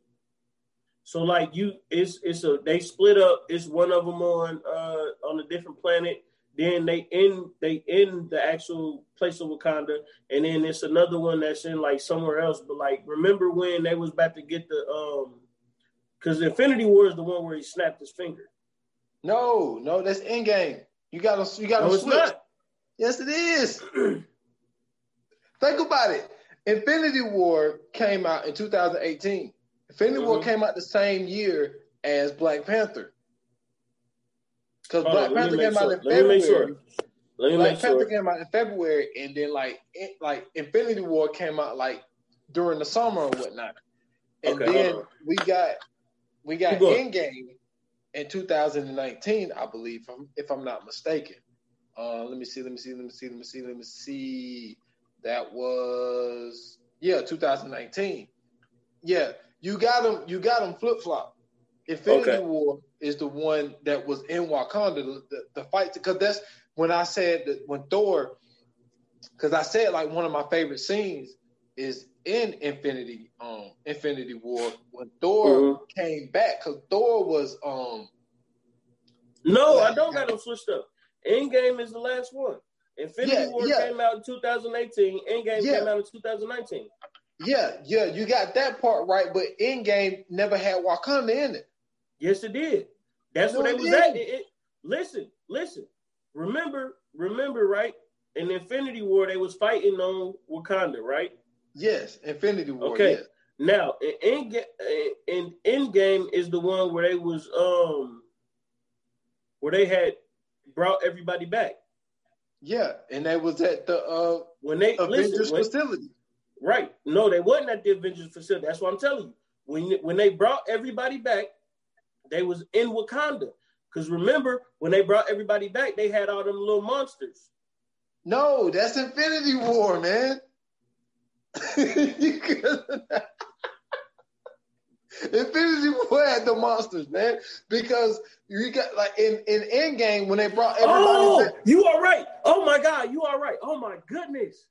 So, like you, it's it's a they split up. It's one of them on uh on a different planet. Then they end they end the actual place of Wakanda, and then it's another one that's in like somewhere else. But like, remember when they was about to get the um because Infinity War is the one where he snapped his finger. No, no, that's Endgame. You got to, you got to no, switch. Yes, it is. Think about it. Infinity War came out in 2018. Infinity mm-hmm. War came out the same year as Black Panther. Because Black Panther came sure. out in February. Sure. Black Panther sure. came out in February, and then like it, like Infinity War came out like during the summer or whatnot. And okay, then we got we got Endgame in 2019, I believe, if I'm, if I'm not mistaken. Uh, let me see, let me see, let me see, let me see, let me see. That was yeah, 2019. Yeah, you got them. You got them flip flop. Infinity okay. War is the one that was in Wakanda. The, the, the fight because that's when I said that when Thor, because I said like one of my favorite scenes is in Infinity um Infinity War when Thor mm-hmm. came back because Thor was um No, I don't got them switched up. Endgame is the last one. Infinity yeah, War yeah. came out in 2018. Endgame yeah. came out in 2019. Yeah, yeah, you got that part right, but Endgame never had Wakanda in it. Yes, it did. That's no, where they was at. It, it, listen, listen. Remember, remember, right? In Infinity War, they was fighting on Wakanda, right? Yes, Infinity War. Okay. Yes. Now, in in Endgame is the one where they was um where they had brought everybody back. Yeah, and they was at the uh when they Avengers listen, when, facility. Right. No, they wasn't at the Avengers facility. That's what I'm telling you. When when they brought everybody back, they was in Wakanda. Because remember, when they brought everybody back, they had all them little monsters. No, that's Infinity War, man. Infinity War had the monsters, man, because you got like in in Endgame when they brought everybody. Oh, back. you are right. Oh my God, you are right. Oh my goodness.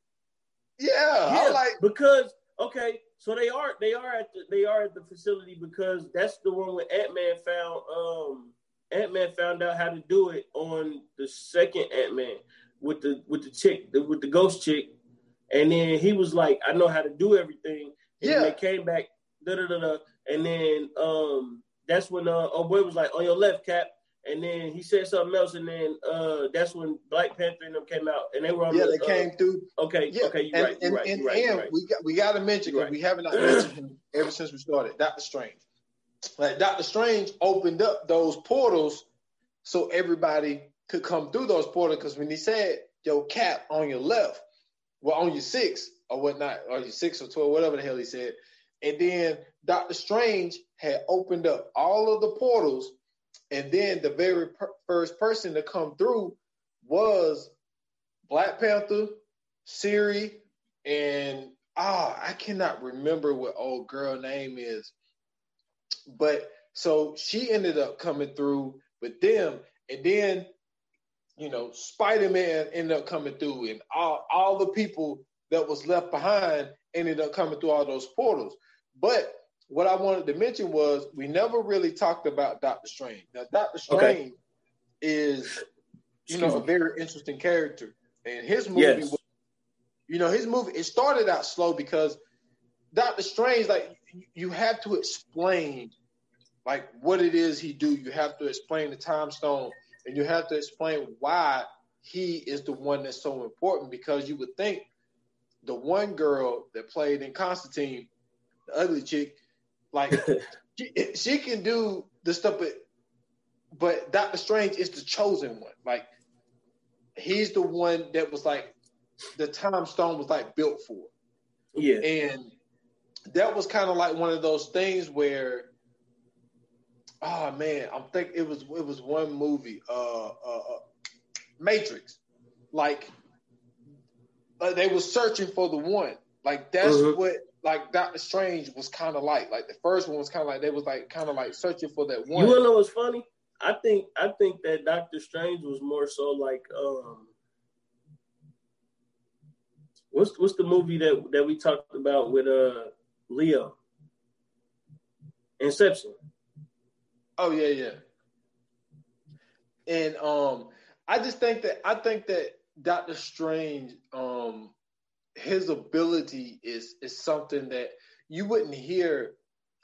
Yeah, yeah. like because okay, so they are they are at the they are at the facility because that's the one where Ant Man found um Ant Man found out how to do it on the second Ant Man with the with the chick the, with the ghost chick and then he was like, I know how to do everything. And yeah. they came back, da da da da. And then um that's when uh boy was like, on your left, Cap. and then he said something else, and then uh, that's when Black Panther and them came out, and they were on. Yeah, the, they uh, came through. Okay, Yeah, okay, you're and, right, you're and, right, and, you're right, and right. we got we got to mention because we have not mentioned him ever since we started. Doctor Strange, like Doctor Strange opened up those portals so everybody could come through those portals. Because when he said your cap on your left, well on your six or whatnot, or your six or twelve, whatever the hell he said, and then Doctor Strange had opened up all of the portals, and then the very per- first person to come through was Black Panther, Shuri, and ah, I cannot remember what old girl name is. But so she ended up coming through with them, and then you know, Spider Man ended up coming through, and all all the people that was left behind ended up coming through all those portals. But what I wanted to mention was we never really talked about Doctor Strange. Now, Doctor Okay. Strange is, you know, a very interesting character, and his movie Yes. was you know, his movie it started out slow because Doctor Strange, like you have to explain like what it is he do. You have to explain the time stone and you have to explain why he is the one that's so important because you would think the one girl that played in Constantine, the ugly chick, like she, she can do the stuff, but but Doctor Strange is the chosen one. Like he's the one that was like the time stone was like built for. yeah, And that was kind of like one of those things where, oh man, I'm think it was it was one movie, uh, uh, uh Matrix, like uh, they were searching for the one. Like that's Mhm. what like Doctor Strange was kind of like. Like the first one was kind of like they was like kind of like searching for that you one. wanna know what's funny? I think I think that Doctor Strange was more so like um, what's what's the movie that that we talked about with uh Leo? Inception. Oh yeah, yeah. And um I just think that I think that Doctor Strange um his ability is is something that you wouldn't hear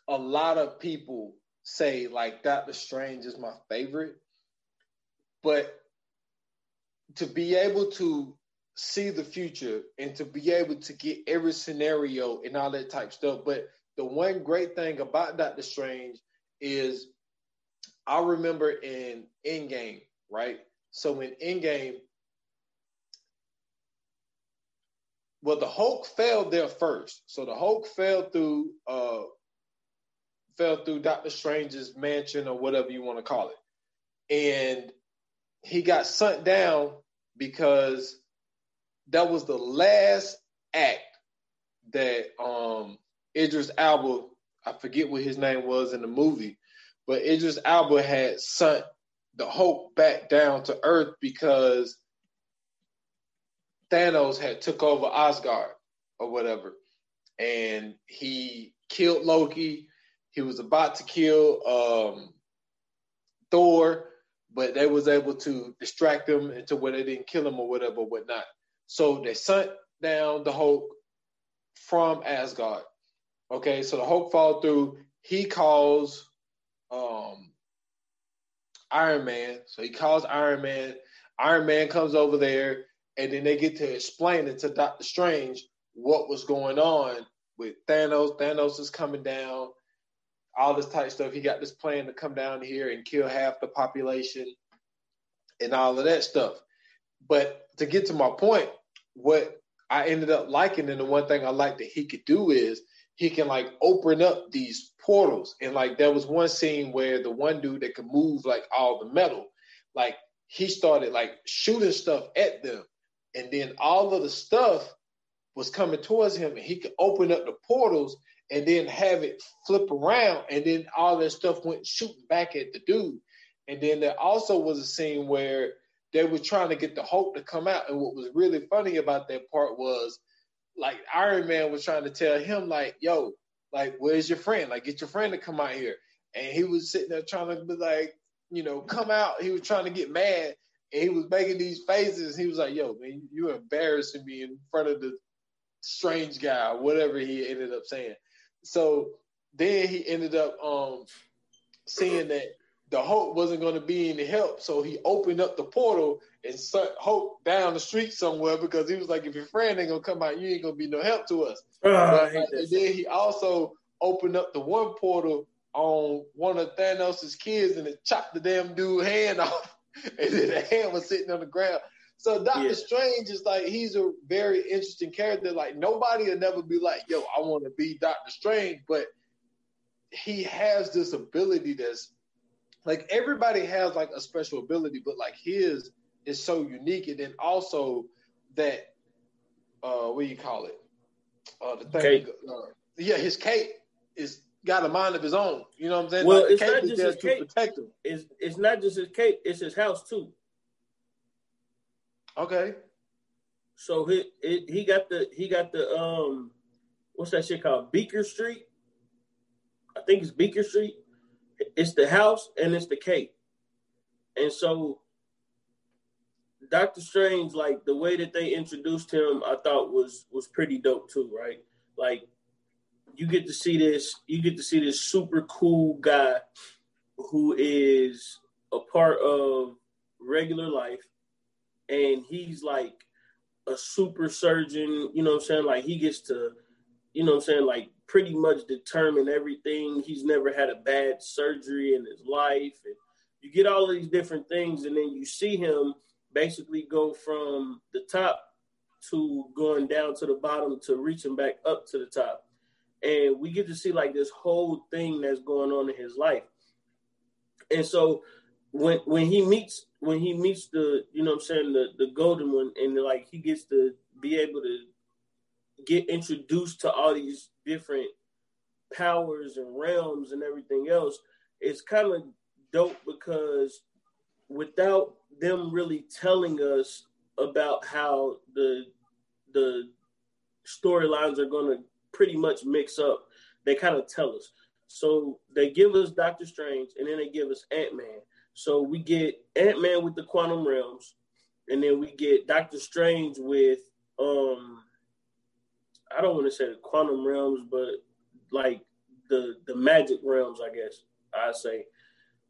a lot of people say like Doctor Strange is my favorite. But to be able to see the future and to be able to get every scenario and all that type stuff. But the one great thing about Doctor Strange is I remember in Endgame, right? So in Endgame, well, the Hulk fell there first. So the Hulk fell through, uh, fell through Doctor Strange's mansion or whatever you want to call it, and he got sent down because that was the last act that um Idris Elba, I forget what his name was in the movie, but Idris Elba had sent the Hulk back down to Earth because Thanos had took over Asgard or whatever, and he killed Loki. He was about to kill um, Thor, but they was able to distract him into where they didn't kill him or whatever, whatnot. So they sent down the Hulk from Asgard. Okay, so the Hulk fall through. He calls um, Iron Man. So he calls Iron Man. Iron Man comes over there, and then they get to explain it to Doctor Strange what was going on with Thanos. Thanos is coming down, all this type of stuff. He got this plan to come down here and kill half the population and all of that stuff. But to get to my point, what I ended up liking, and the one thing I like that he could do is he can like open up these portals. And like there was one scene where the one dude that could move like all the metal, like he started like shooting stuff at them. And then all of the stuff was coming towards him, and he could open up the portals and then have it flip around, and then all that stuff went shooting back at the dude. And then there also was a scene where they were trying to get the Hulk to come out. And what was really funny about that part was like Iron Man was trying to tell him, like, yo, like, where's your friend? Like, get your friend to come out here. And he was sitting there trying to be like, you know, come out. He was trying to get mad. And he was making these faces. He was like, yo, man, you're embarrassing me in front of the strange guy, whatever he ended up saying. So then he ended up um seeing that the Hulk wasn't going to be any help, so he opened up the portal and sent Hulk down the street somewhere because he was like, if your friend ain't gonna come out, you ain't gonna be no help to us. Uh, but, and then he also opened up the one portal on one of Thanos' kids and it chopped the damn dude hand off, and then the hand was sitting on the ground. So Doctor yeah. Strange is like he's a very interesting character. Like nobody will never be like, "Yo, I want to be Doctor Strange," but he has this ability that's like everybody has like a special ability, but like his is so unique, and then also that uh, what do you call it? Uh, the thing, uh, yeah, his cape is got a mind of his own. You know what I'm saying? Well, like, it's not just his cape. Protect him. It's it's not just his cape. It's his house too. Okay. So he it, he got the he got the um what's that shit called Bleecker Street? I think it's Bleecker Street. It's the house and it's the cape. And so Doctor Strange, like the way that they introduced him, I thought was was pretty dope too, right? Like you get to see this, you get to see this super cool guy who is a part of regular life and he's like a super surgeon, you know what I'm saying? Like he gets to, you know what I'm saying, like pretty much determine everything. He's never had a bad surgery in his life. And you get all of these different things, and then you see him basically go from the top to going down to the bottom to reaching back up to the top. And we get to see like this whole thing that's going on in his life. And so when when he meets when he meets the you know I'm saying the the golden one and like he gets to be able to get introduced to all these different powers and realms and everything else it's kind of dope because without them really telling us about how the the storylines are going to pretty much mix up. They kind of tell us. So they give us doctor strange and then they give us ant-man. So we get Ant Man with the quantum realms, and then we get Doctor Strange with um I don't want to say the quantum realms, but like the the magic realms, I guess I say.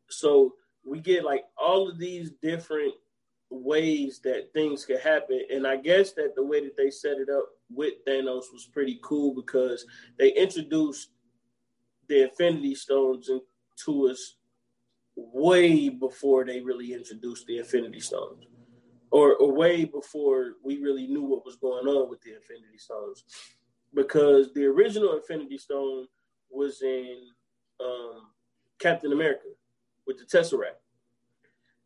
So we get like all of these different ways that things could happen, and I guess that the way that they set it up with Thanos was pretty cool because they introduced the Infinity Stones into us way before they really introduced the Infinity Stones, or, or way before we really knew what was going on with the Infinity Stones, because the original Infinity Stone was in um, Captain America with the Tesseract.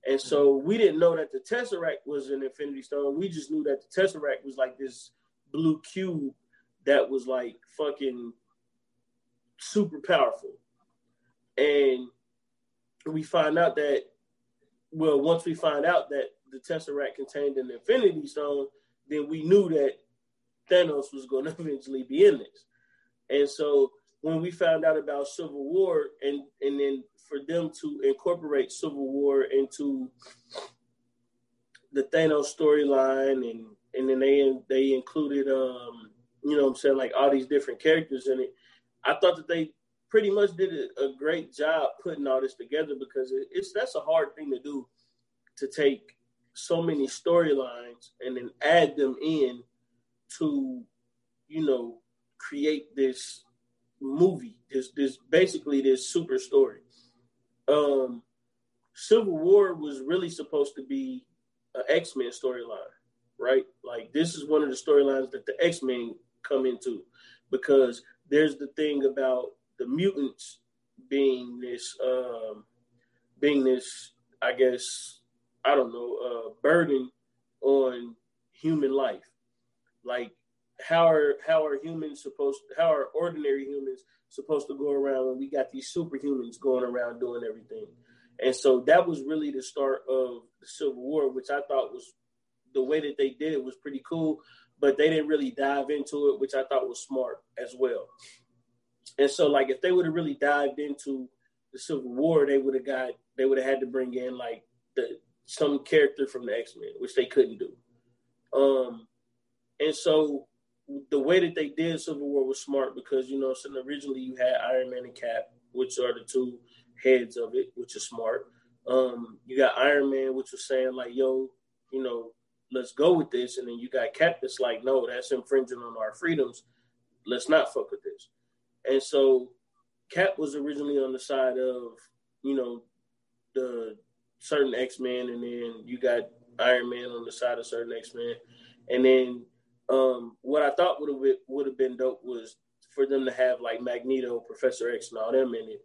And so we didn't know that the Tesseract was an Infinity Stone. We just knew that the Tesseract was like this blue cube that was like fucking super powerful. And we find out that, well, once we find out that the Tesseract contained an Infinity Stone, then we knew that Thanos was going to eventually be in this. And so when we found out about Civil War, and and then for them to incorporate Civil War into the Thanos storyline, and and then they they included um you know what I'm saying like all these different characters in it. I thought that they pretty much did a, great job putting all this together because it, it's that's a hard thing to do to take so many storylines and then add them in to you know create this movie this this basically this super story um civil war was really supposed to be an x-men storyline right like this is one of the storylines that the x-men come into because there's the thing about the mutants being this um, being this I guess I don't know uh, burden on human life. Like how are how are humans supposed how are ordinary humans supposed to go around when we got these superhumans going around doing everything? And so that was really the start of the Civil War, which I thought was the way that they did it was pretty cool, but they didn't really dive into it, which I thought was smart as well. And so, like, if they would have really dived into the Civil War, they would have got they would have had to bring in like the some character from the X Men, which they couldn't do. Um, and so the way that they did Civil War was smart because you know, so originally you had Iron Man and Cap, which are the two heads of it, which is smart. Um, you got Iron Man, which was saying like, "Yo, you know, let's go with this," and then you got Cap that's like, "No, that's infringing on our freedoms. Let's not fuck with this." And so, Cap was originally on the side of, you know, the certain X Men, and then you got Iron Man on the side of certain X Men, and then um, what I thought would have would have been dope was for them to have like Magneto, Professor X, and all them in it,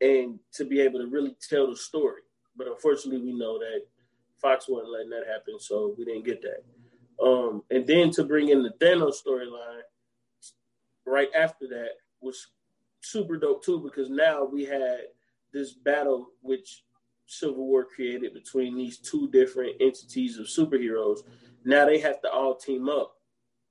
and to be able to really tell the story. But unfortunately, we know that Fox wasn't letting that happen, so we didn't get that. Um, and then to bring in the Thanos storyline right after that was super dope too, because now we had this battle which Civil War created between these two different entities of superheroes. Now they have to all team up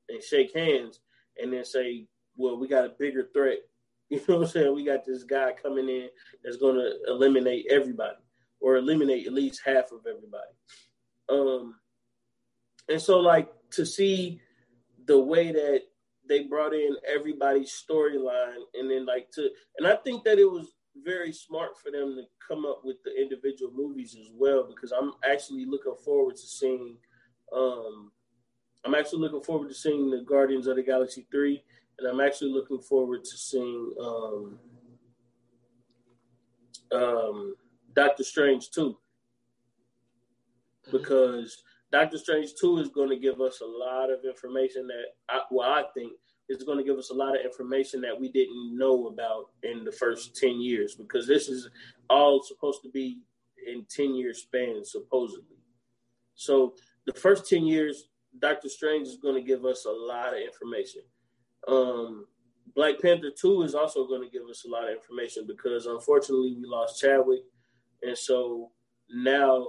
and shake hands and then say, well, we got a bigger threat. You know what I'm saying? We got this guy coming in that's going to eliminate everybody or eliminate at least half of everybody. Um, and so, like, to see the way that they brought in everybody's storyline and then, like, to, and I think that it was very smart for them to come up with the individual movies as well because I'm actually looking forward to seeing um, I'm actually looking forward to seeing the Guardians of the Galaxy three, and I'm actually looking forward to seeing um, um, Doctor Strange two, because Doctor Strange two is going to give us a lot of information that, I, well, I think is going to give us a lot of information that we didn't know about in the first ten years, because this is all supposed to be in ten year span supposedly. So the first ten years Doctor Strange is going to give us a lot of information. Um, Black Panther 2 is also going to give us a lot of information because unfortunately we lost Chadwick. And so now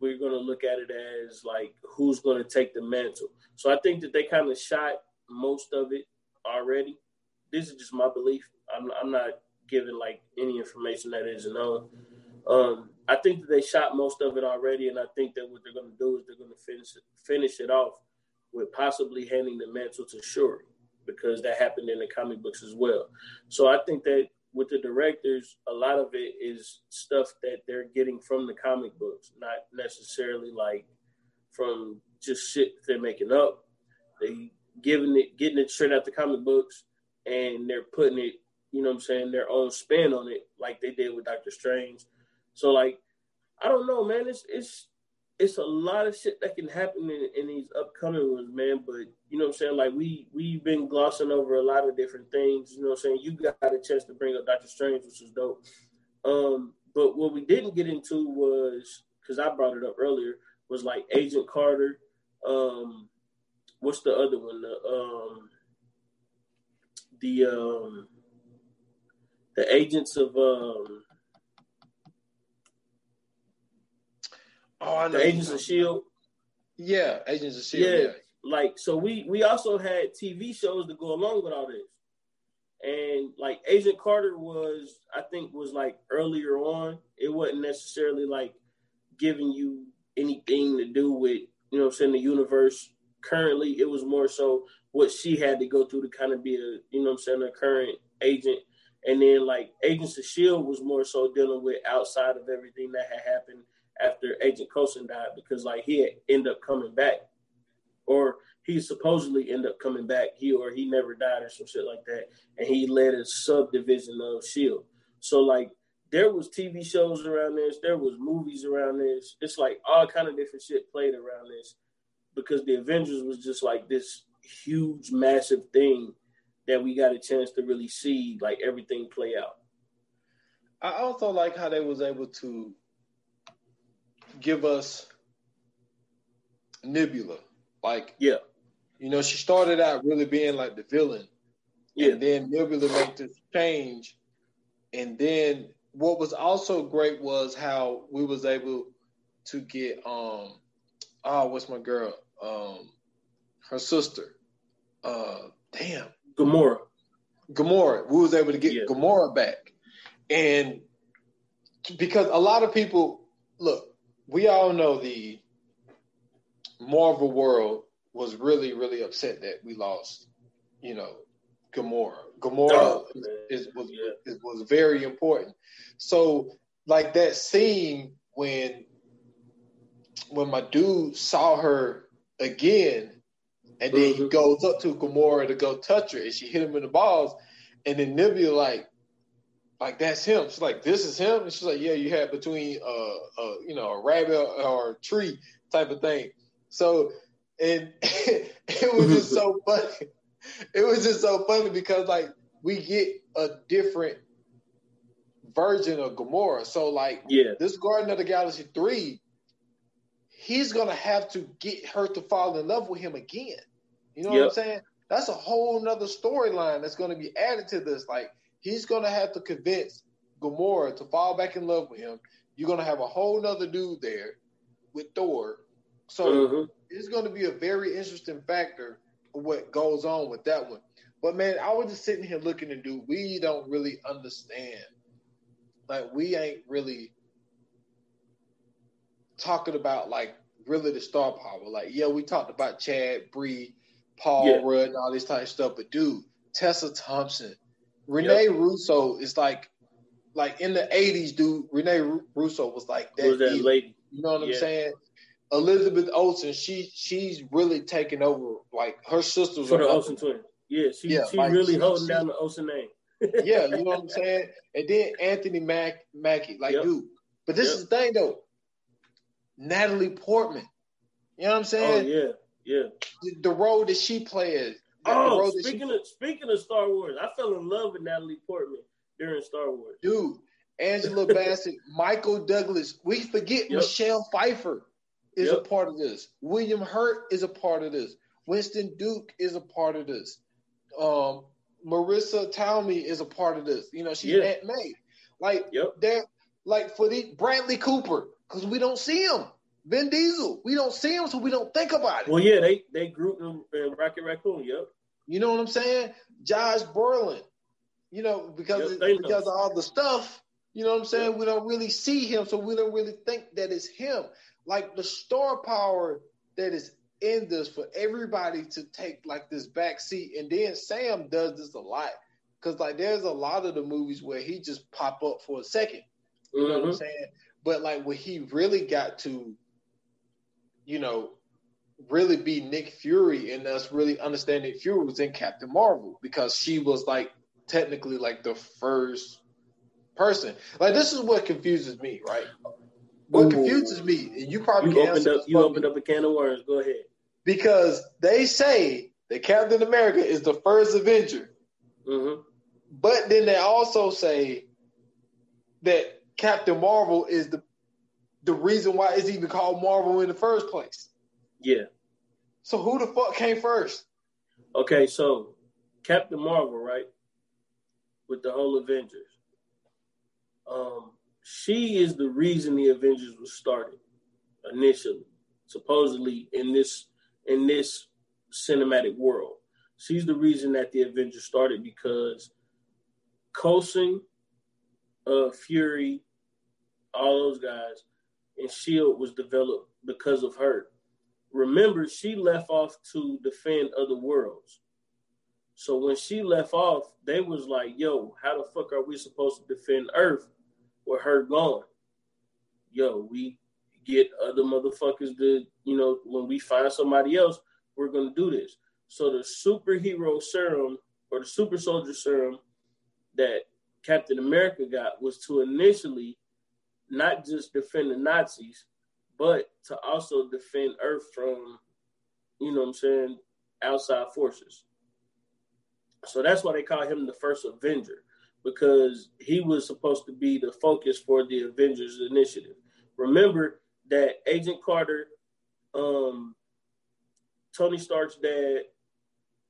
we're going to look at it as like who's going to take the mantle. So I think that they kind of shot most of it already. This is just my belief. I'm, I'm not giving like any information that isn't known. Um, I think that they shot most of it already, and I think that what they're going to do is they're going to finish it, finish it off with possibly handing the mantle to Shuri because that happened in the comic books as well. So I think that with the directors, a lot of it is stuff that they're getting from the comic books, not necessarily like from just shit they're making up. They giving it, getting it straight out the comic books, and they're putting it, you know, what I'm saying, their own spin on it, like they did with Doctor Strange so like, I don't know, man. It's it's it's a lot of shit that can happen in, in these upcoming ones, man. But you know what I'm saying? Like we we've been glossing over a lot of different things. You know what I'm saying? You got a chance to bring up Doctor Strange, which was dope. Um, but what we didn't get into was because I brought it up earlier was like Agent Carter. Um, what's the other one? The um, the um, the agents of um Oh, I know. The Agents of Shield. Yeah, Agents of Shield. Yeah. yeah. Like so we we also had TV shows to go along with all this. And like Agent Carter was, I think, was like earlier on. It wasn't necessarily like giving you anything to do with, you know, I'm saying the universe currently. It was more so what she had to go through to kind of be a, you know, I'm saying, a current agent. And then like Agents of Shield was more so dealing with outside of everything that had happened after Agent Coulson died because like he end up coming back, or he supposedly end up coming back. He or he never died or some shit like that, and he led a subdivision of Shield. So like there was TV shows around this, there was movies around this. It's like all kind of different shit played around this because the Avengers was just like this huge, massive thing that we got a chance to really see like everything play out. I also like how they was able to give us Nebula. Like, yeah, you know, she started out really being like the villain, yeah. and then Nebula made this change, and then what was also great was how we was able to get um, oh, what's my girl, um, her sister, uh, damn, Gamora. Gamora. We was able to get yeah. Gamora back, and because a lot of people look we all know the Marvel world was really, really upset that we lost, you know, Gamora. Gamora oh, is, was yeah. was very important. So like that scene when when my dude saw her again, and then mm-hmm. he goes up to Gamora to go touch her, and she hit him in the balls, and then Nebula like, like that's him. She's like, this is him, and she's like, yeah, you had between uh, uh you know a rabbit or a tree type of thing. So and it was just so funny. It was just so funny because like we get a different version of Gamora. So like yeah. this Guardian of the Galaxy three, he's gonna have to get her to fall in love with him again. You know yep. what I'm saying? That's a whole nother storyline that's gonna be added to this. Like he's gonna have to convince Gamora to fall back in love with him. You're gonna have a whole nother dude there with Thor. So mm-hmm. it's gonna be a very interesting factor of what goes on with that one. But man, I was just sitting here looking and do we don't really understand. Like we ain't really talking about like really the star power. Like, yeah, we talked about Chad, Brie, Paul yeah. Rudd, and all this type of stuff. But dude, Tessa Thompson, Rene yep. Russo is like, like in the '80s, dude. Rene Russo was like that, was that lady. You know what yeah. I'm saying? Elizabeth Olsen, she she's really taking over. Like her sisters for the Olsen twins. Yeah, she yeah, she like, really she, holding she, down the Olsen name. yeah, you know what I'm saying. And then Anthony Mack Mackie, like yep. dude. But this yep. is the thing though. Natalie Portman. You know what I'm oh, saying? Oh yeah, yeah. The, the role that she plays. Oh, speaking she, of speaking of Star Wars, I fell in love with Natalie Portman during Star Wars. Dude, Angela Bassett, Michael Douglas. We forget yep. Michelle Pfeiffer is yep. a part of this. William Hurt is a part of this. Winston Duke is a part of this. Um, Marisa Tomei is a part of this. You know, she's yeah. Aunt May. Like yep. they're like for the Bradley Cooper, because we don't see him. Vin Diesel, we don't see him, so we don't think about it. Well, yeah, they they grouped him in Rocket Raccoon. Yep. You know what I'm saying? Josh Brolin. You know because yep, because of all the stuff. You know what I'm saying? We don't really see him, so we don't really think that it's him. Like the star power that is in this for everybody to take like this back seat, and then Sam does this a lot because like there's a lot of the movies where he just pop up for a second. You mm-hmm. know what I'm mm-hmm. saying? But like when he really got to, you know, really be Nick Fury and us really understand Nick Fury was in Captain Marvel because she was like technically like the first person. Like this is what confuses me, right? What Ooh. confuses me, and you probably you opened up you opened up a can of worms. Go ahead. Because they say that Captain America is the first Avenger, mm-hmm. but then they also say that Captain Marvel is the the reason why it's even called Marvel in the first place. Yeah. So who the fuck came first? Okay, so Captain Marvel, right? With the whole Avengers. Um, she is the reason the Avengers was started initially, supposedly in this in this cinematic world. She's the reason that the Avengers started because Coulson, uh, Fury, all those guys, and Shield was developed because of her. Remember, she left off to defend other worlds. So when she left off, they was like, "Yo, how the fuck are we supposed to defend Earth with her gone?" Yo, we get other motherfuckers to, you know, when we find somebody else, we're gonna do this. So the superhero serum or the super soldier serum that Captain America got was to initially not just defend the Nazis, but to also defend Earth from, you know I'm saying, outside forces. So that's why they call him the first Avenger, because he was supposed to be the focus for the Avengers initiative. Remember that Agent Carter, um, Tony Stark's dad,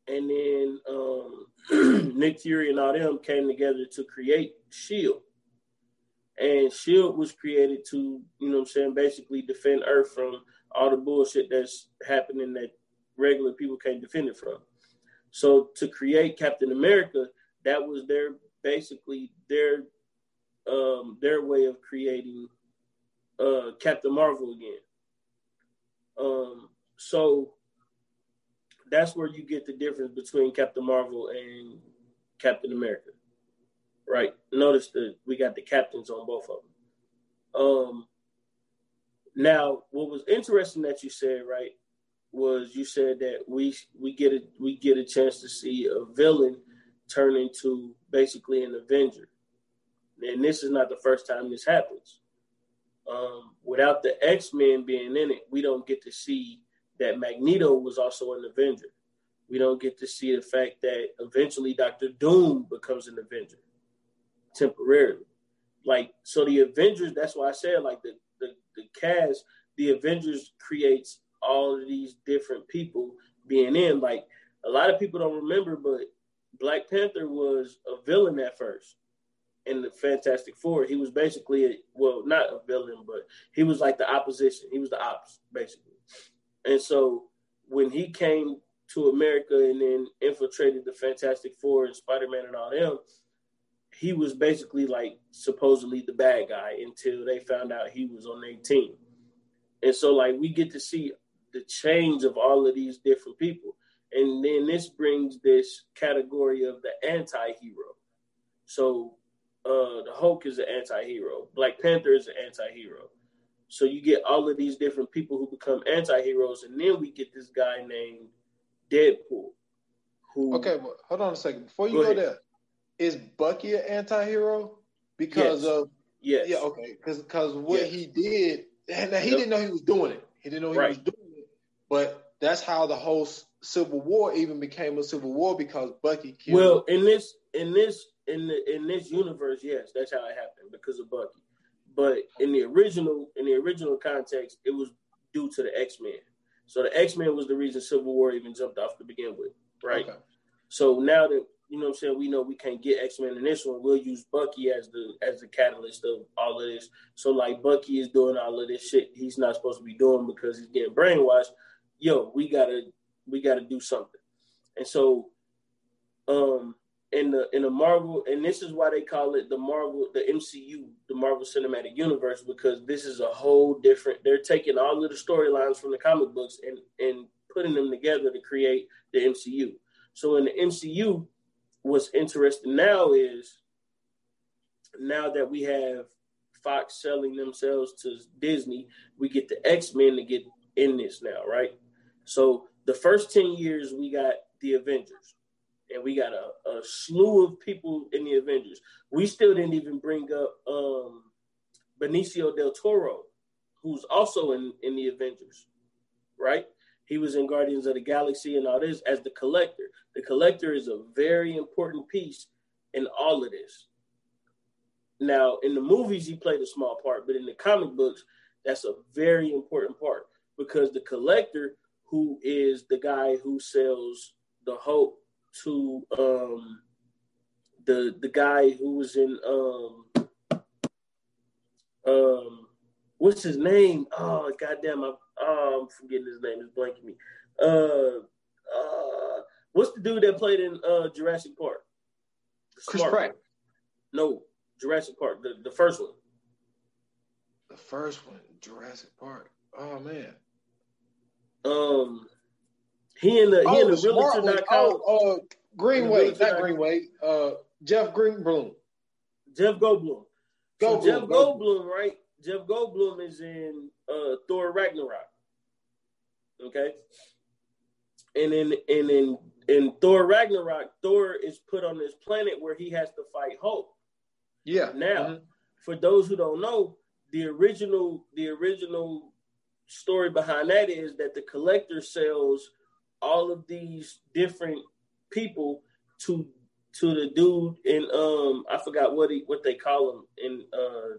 and then um, Nick Fury and all them came together to create Shield. And Shield was created to, you know what I'm saying, basically defend Earth from all the bullshit that's happening that regular people can't defend it from. So to create Captain America, that was their basically their um their way of creating uh Captain Marvel again. Um so that's where you get the difference between Captain Marvel and Captain America. Right. Notice that we got the captains on both of them. Um, now, what was interesting that you said, right, was you said that we we get a we get a chance to see a villain turn into basically an Avenger, and this is not the first time this happens. Um, without the X Men being in it, we don't get to see that Magneto was also an Avenger. We don't get to see the fact that eventually Doctor Doom becomes an Avenger temporarily. Like so, the Avengers. That's why I said like the the, the cast, the Avengers creates all of these different people being in. Like a lot of people don't remember, but Black Panther was a villain at first in the Fantastic Four. He was basically a, well, not a villain, but he was like the opposition. He was the ops basically. And so when he came to America and then infiltrated the Fantastic Four and Spider Man and all them, he was basically like supposedly the bad guy until they found out he was on their team. And so like we get to see the change of all of these different people. And then this brings this category of the anti-hero. So uh the Hulk is an anti-hero. Black Panther is an anti-hero. So you get all of these different people who become anti-heroes, and then we get this guy named Deadpool. Who Okay, well, hold on a second. Before you go, go there, is Bucky an anti-hero? Because yes. of Yes. Yeah, okay. Because because what yes. he did, and he yep. didn't know he was doing it. He didn't know he right. was doing it but that's how the whole Civil War even became a civil war because Bucky killed. Well, in this in this in the in this universe, yes, that's how it happened because of Bucky. But in the original in the original context, it was due to the X Men. So the X Men was the reason Civil War even jumped off to begin with, right? Okay. So now that you know what I'm saying, we know we can't get X Men in this one. We'll use Bucky as the as the catalyst of all of this. So like Bucky is doing all of this shit he's not supposed to be doing because he's getting brainwashed yo, we gotta we gotta do something. And so um in the in the Marvel, and this is why they call it the Marvel, the MCU, the Marvel Cinematic Universe, because this is a whole different. They're taking all of the storylines from the comic books and and putting them together to create the MCU. So in the MCU, what's interesting now is now that we have Fox selling themselves to Disney, we get the X Men to get in this now, right? So the first 10 years, we got the Avengers, and we got a, a slew of people in the Avengers. We still didn't even bring up um, Benicio del Toro, who's also in, in the Avengers, right? He was in Guardians of the Galaxy and all this as the collector. The collector is a very important piece in all of this. Now, in the movies, he played a small part, but in the comic books, that's a very important part because the collector who is the guy who sells the Hulk to um the the guy who was in um um what's his name? Oh goddamn, I, I'm forgetting his name. It's blanking me. Uh, uh, what's the dude that played in uh Jurassic Park? Chris Pratt. No, Jurassic Park, the, the first one. The first one, Jurassic Park. Oh man. Um, he in the oh, he in the realtor.com. Oh, uh, Greenway, not Greenway. Uh, Jeff Greenbloom. Jeff Goldblum. Goldblum. So Jeff Goldblum, right? Jeff Goldblum is in uh, Thor Ragnarok. Okay. And in and in in Thor Ragnarok, Thor is put on this planet where he has to fight Hulk. Yeah. Now, mm-hmm. for those who don't know, the original the original story behind that is that the collector sells all of these different people to to the dude in um I forgot what he what they call him in uh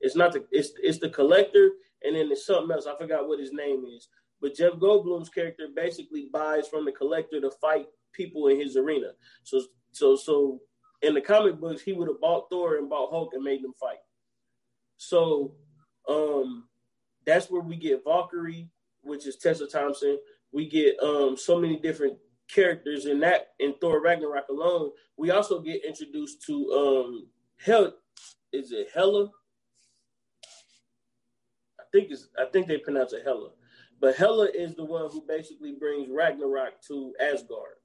it's not the it's it's the collector and then there's something else I forgot what his name is but Jeff Goldblum's character basically buys from the collector to fight people in his arena so so so in the comic books he would have bought Thor and bought Hulk and made them fight so um that's where we get Valkyrie, which is Tessa Thompson. We get um, so many different characters in that in Thor Ragnarok alone. We also get introduced to um Hel is it Hela? I think it's I think they pronounce it Hela. But Hela is the one who basically brings Ragnarok to Asgard.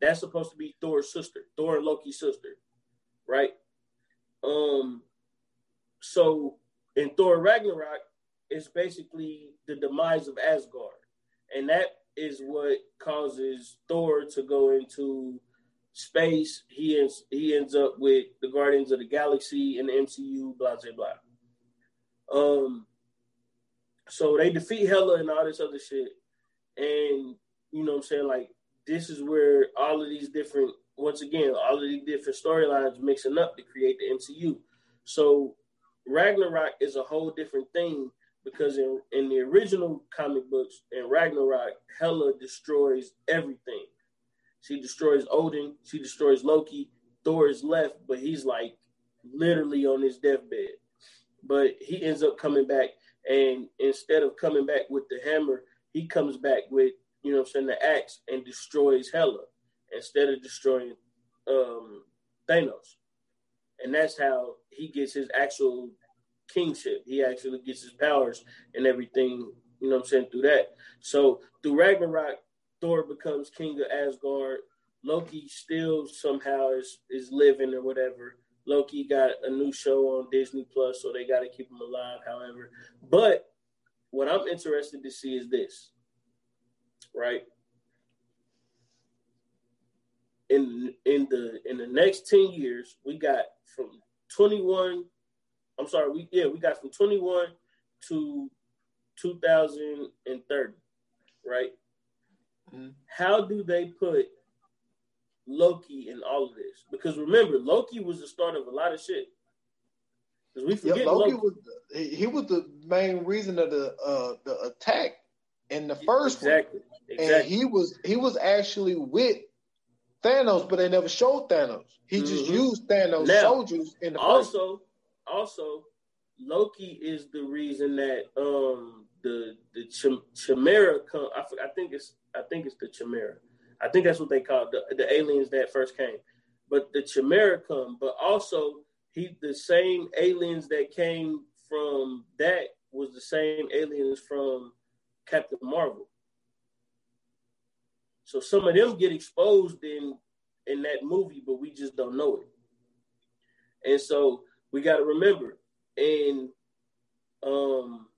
That's supposed to be Thor's sister, Thor and Loki's sister, right? Um, so in Thor Ragnarok, it's basically the demise of Asgard, and that is what causes Thor to go into space. He ends he ends up with the Guardians of the Galaxy in the MCU. Blah blah blah. Um, so they defeat Hela and all this other shit, and you know what I'm saying like this is where all of these different once again all of these different storylines mixing up to create the MCU. So Ragnarok is a whole different thing because in, in the original comic books in Ragnarok, Hela destroys everything. She destroys Odin, she destroys Loki. Thor is left, but he's like literally on his deathbed. But he ends up coming back, and instead of coming back with the hammer, he comes back with, you know I'm saying, the axe and destroys Hela instead of destroying um, Thanos. And that's how he gets his actual kingship. He actually gets his powers and everything, you know what I'm saying, through that. So through Ragnarok, Thor becomes king of Asgard. Loki still somehow is, is living or whatever. Loki got a new show on Disney Plus, so they got to keep him alive, however. But what I'm interested to see is this, right? In in the in the next 10 years, we got from 21 I'm sorry, we yeah, we got from 21 to 2030, right? Mm-hmm. How do they put Loki in all of this? Because remember, Loki was the start of a lot of shit. Because we forget yeah, Loki, Loki, was the, he was the main reason of the uh, the attack in the first exactly. one. Exactly. And he was he was actually with Thanos, but they never showed Thanos. He mm-hmm. just used Thanos now, soldiers in the also. First also Loki is the reason that um the the Ch- Chimera come. I, I think it's I think it's the Chimera. I think that's what they call the the aliens that first came. But the Chimera come. But also he the same aliens that came from that was the same aliens from Captain Marvel. So some of them get exposed in in that movie, but we just don't know it. And so we got to remember in um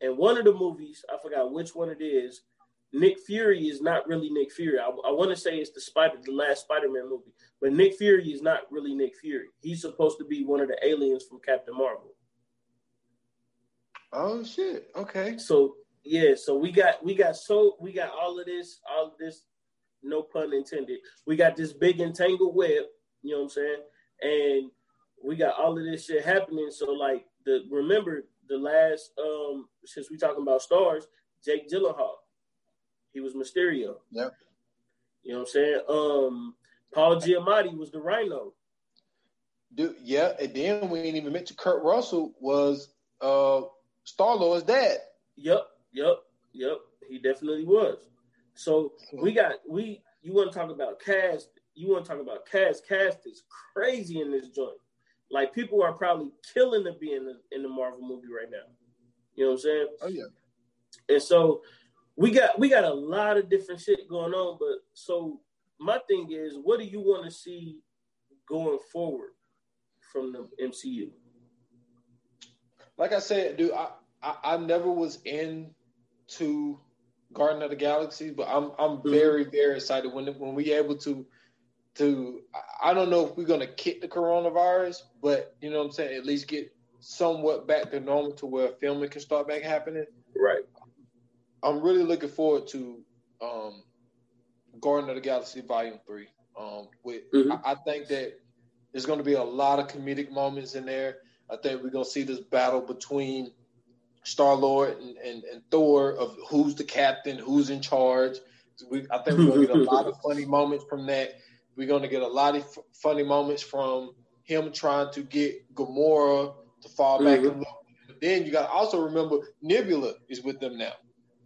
in one of the movies, I forgot which one it is. Nick Fury is not really Nick Fury. I, I want to say it's the Spider, the last Spider-Man movie, but Nick Fury is not really Nick Fury. He's supposed to be one of the aliens from Captain Marvel. Oh shit! Okay. So yeah, so we got we got so we got all of this, all of this, no pun intended. We got this big entangled web. You know what I'm saying? And we got all of this shit happening. So like the remember the last um since we talking about stars, Jake Gyllenhaal, he was Mysterio. Yeah. You know what I'm saying? Um Paul Giamatti was the Rhino. Dude, yeah, and then we ain't even mention Kurt Russell was uh Star Lord's dad. Yep, yep, yep. He definitely was. So we got we you want to talk about cast, you want to talk about cast. Cast is crazy in this joint. Like people are probably killing to be in the in the Marvel movie right now. You know what I'm saying? Oh yeah. And so we got we got a lot of different shit going on, but so my thing is, what do you want to see going forward from the MCU? Like I said, dude, I, I, I never was into Garden of the Galaxy, but I'm I'm mm-hmm. very very excited when when we able to to I don't know if we're gonna kick the coronavirus, but you know what I'm saying, at least get somewhat back to normal to where filming can start back happening. Right. I'm really looking forward to um Guardian of the Galaxy Volume Three. Um with mm-hmm. I, I think that there's gonna be a lot of comedic moments in there. I think we're gonna see this battle between Star Lord and, and, and, Thor of who's the captain, who's in charge. We, I think we're gonna get a lot of funny moments from that. We're going to get a lot of f- funny moments from him trying to get Gamora to fall back mm-hmm. in love. But then you got to also remember Nebula is with them now.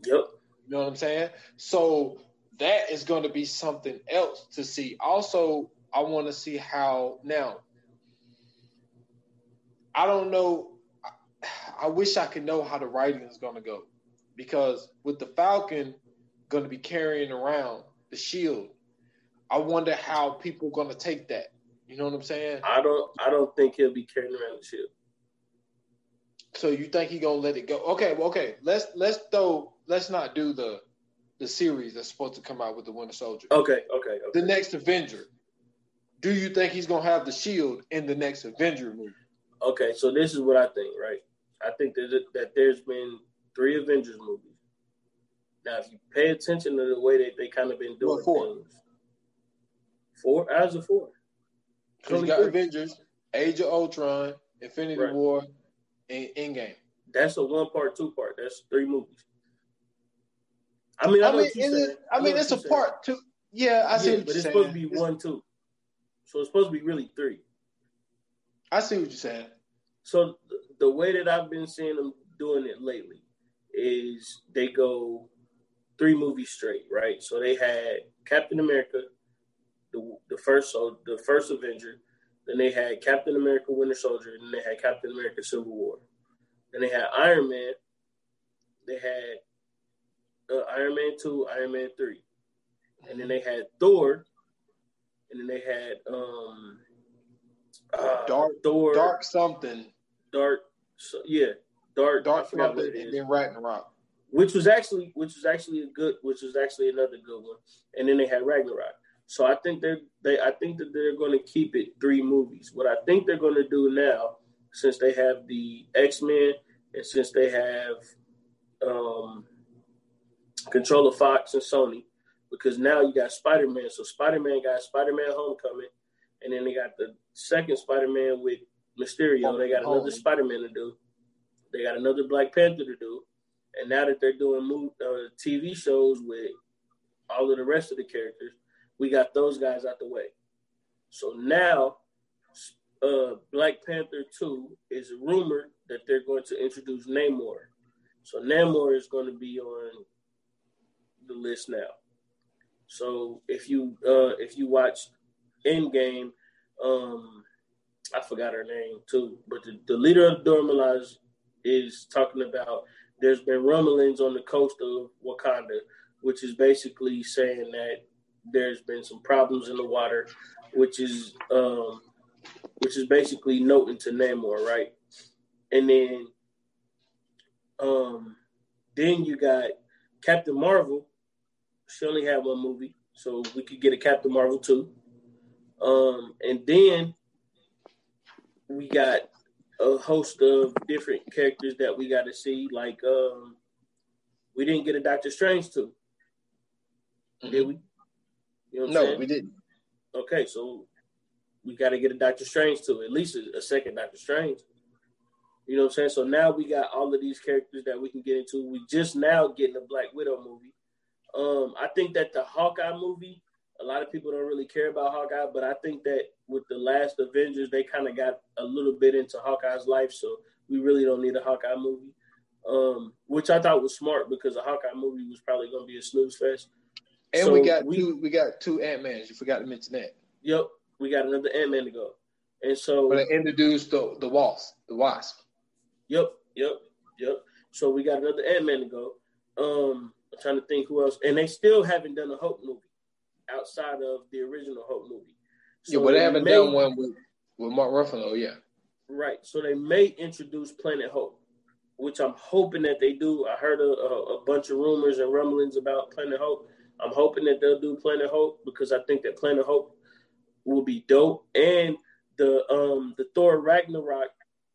Yep. You know what I'm saying? So that is going to be something else to see. Also, I want to see how now. I don't know. I wish I could know how the writing is going to go because with the Falcon going to be carrying around the shield I wonder how people are gonna take that. You know what I'm saying? I don't. I don't think he'll be carrying around the shield. So you think he gonna let it go? Okay, well, okay. Let's let's throw. Let's not do the the series that's supposed to come out with the Winter Soldier. Okay, okay, okay. The next Avenger. Do you think he's gonna have the shield in the next Avenger movie? Okay, so this is what I think. Right, I think that that there's been three Avengers movies. Now, if you pay attention to the way that they kind of been doing What, four? things, four as a four. So you got Avengers, Age of Ultron, Infinity Right. War, and Endgame. That's a one part, two part. That's three movies. I mean, I, I mean, what you're is saying. it, I mean, it's a saying. part two. Yeah, I see yeah, what but it's saying. supposed to be It's- one, two. So it's supposed to be really three. I see what you're saying. So th- the way that I've been seeing them doing it lately is they go three movies straight, right? So they had Captain America, the the first so the first Avenger, then they had Captain America Winter Soldier, and then they had Captain America Civil War. Then they had Iron Man. They had uh, Iron Man two, Iron Man three, and then they had Thor, and then they had um uh, Dark- Thor, Dark something, Dark, so, yeah, Dark, Dark I forgot what something, and then Ragnarok. Which was actually, which was actually a good, which was actually another good one. And then they had Ragnarok. So I think they're, they, I think that they're going to keep it three movies. What I think they're going to do now, since they have the X Men and since they have um, control of Fox and Sony, because now you got Spider Man. So Spider Man got Spider Man Homecoming, and then they got the second Spider Man with Mysterio. They got another Spider Man to do. They got another Black Panther to do. And now that they're doing uh, TV shows with all of the rest of the characters, we got those guys out the way. So now, uh, Black Panther 2 is rumored that they're going to introduce Namor. So Namor is going to be on the list now. So if you uh, if you watch Endgame, um, I forgot her name too, but the, the leader of Dora Milaje is talking about there's been rumblings on the coast of Wakanda, which is basically saying that there's been some problems in the water, which is um, which is basically noting to Namor, right? And then um, then you got Captain Marvel. She only had one movie, so we could get a Captain Marvel too. Um, and then we got a host of different characters that we got to see. Like um, we didn't get a Doctor Strange too, did we? You know No, saying? we didn't. Okay, so we got to get a Doctor Strange too, at least a, a second Doctor Strange. You know what I'm saying? So now we got all of these characters that we can get into. We just now getting a Black Widow movie. Um, I think that the Hawkeye movie, a lot of people don't really care about Hawkeye, but I think that with the last Avengers, they kind of got a little bit into Hawkeye's life, so we really don't need a Hawkeye movie. Um, which I thought was smart because a Hawkeye movie was probably going to be a snooze fest. And So we got we- two. We got two Ant Mans. You forgot to mention that. Yep, we got another Ant Man to go, and so But they introduced the the Wasp. The Wasp. Yep, yep, yep. So we got another Ant Man to go. Um, I'm trying to think who else, and they still haven't done a Hulk movie outside of the original Hulk movie. yeah, but they haven't may- done one with with Mark Ruffalo. Yeah. Right. So they may introduce Planet Hulk, which I'm hoping that they do. I heard a, a, a bunch of rumors and rumblings about Planet Hulk. I'm hoping that they'll do Planet Hulk because I think that Planet Hulk will be dope. And the um the Thor Ragnarok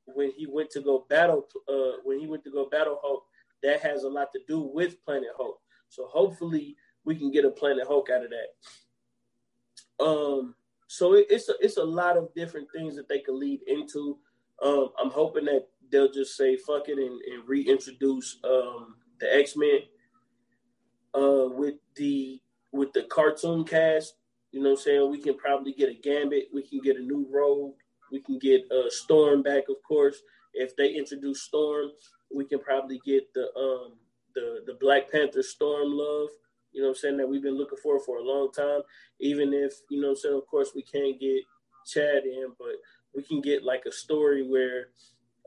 when he went to go battle uh when he went to go battle Hulk, that has a lot to do with Planet Hulk. So hopefully we can get a Planet Hulk out of that. Um so it, it's a, it's a lot of different things that they could lead into. Um, I'm hoping that they'll just say fuck it and, and reintroduce um, the X Men uh, with the with the cartoon cast. You know, what I'm saying we can probably get a Gambit, we can get a new Rogue, we can get uh, Storm back, of course. If they introduce Storm, we can probably get the um, the the Black Panther Storm Love. You know, what I'm saying that we've been looking for for a long time. Even if you know, I'm saying of course we can't get Chad in, but we can get like a story where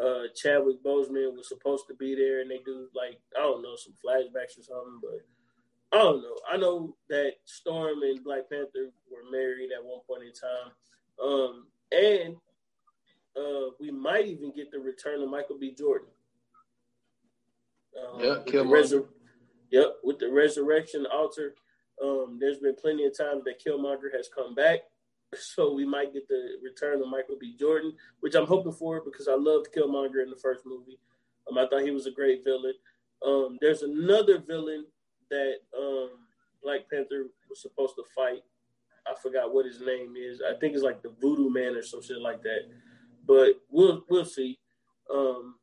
uh, Chadwick Boseman was supposed to be there, and they do like I don't know some flashbacks or something. But I don't know. I know that Storm and Black Panther were married at one point in time, um, and uh, we might even get the return of Michael B. Jordan. Um, yeah, Killmonger. yep, with the resurrection altar. Um, there's been plenty of times that Killmonger has come back, so we might get the return of Michael B. Jordan, which I'm hoping for because I loved Killmonger in the first movie. Um, I thought he was a great villain. Um, there's another villain that um, Black Panther was supposed to fight. I forgot what his name is. I think it's like the Voodoo Man or some shit like that. But we'll we'll see. Um,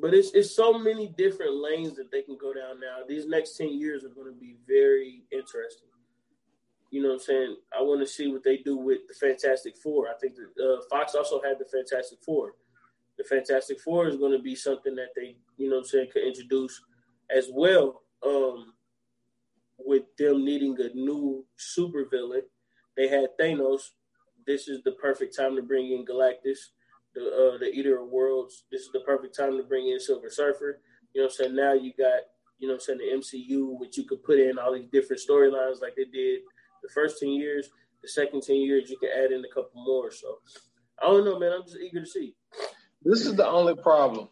but it's it's so many different lanes that they can go down now. These next ten years are going to be very interesting. You know what I'm saying? I want to see what they do with the Fantastic Four. I think that uh, Fox also had the Fantastic Four. The Fantastic Four is going to be something that they, you know what I'm saying, could introduce as well. Um, with them needing a new supervillain, they had Thanos. This is the perfect time to bring in Galactus the uh, the Eater of Worlds. This is the perfect time to bring in Silver Surfer. You know what I'm saying? Now you got, you know what I'm saying, the MCU, which you could put in all these different storylines like they did the first 10 years. The second 10 years, you can add in a couple more. So I don't know, man. I'm just eager to see. This is the only problem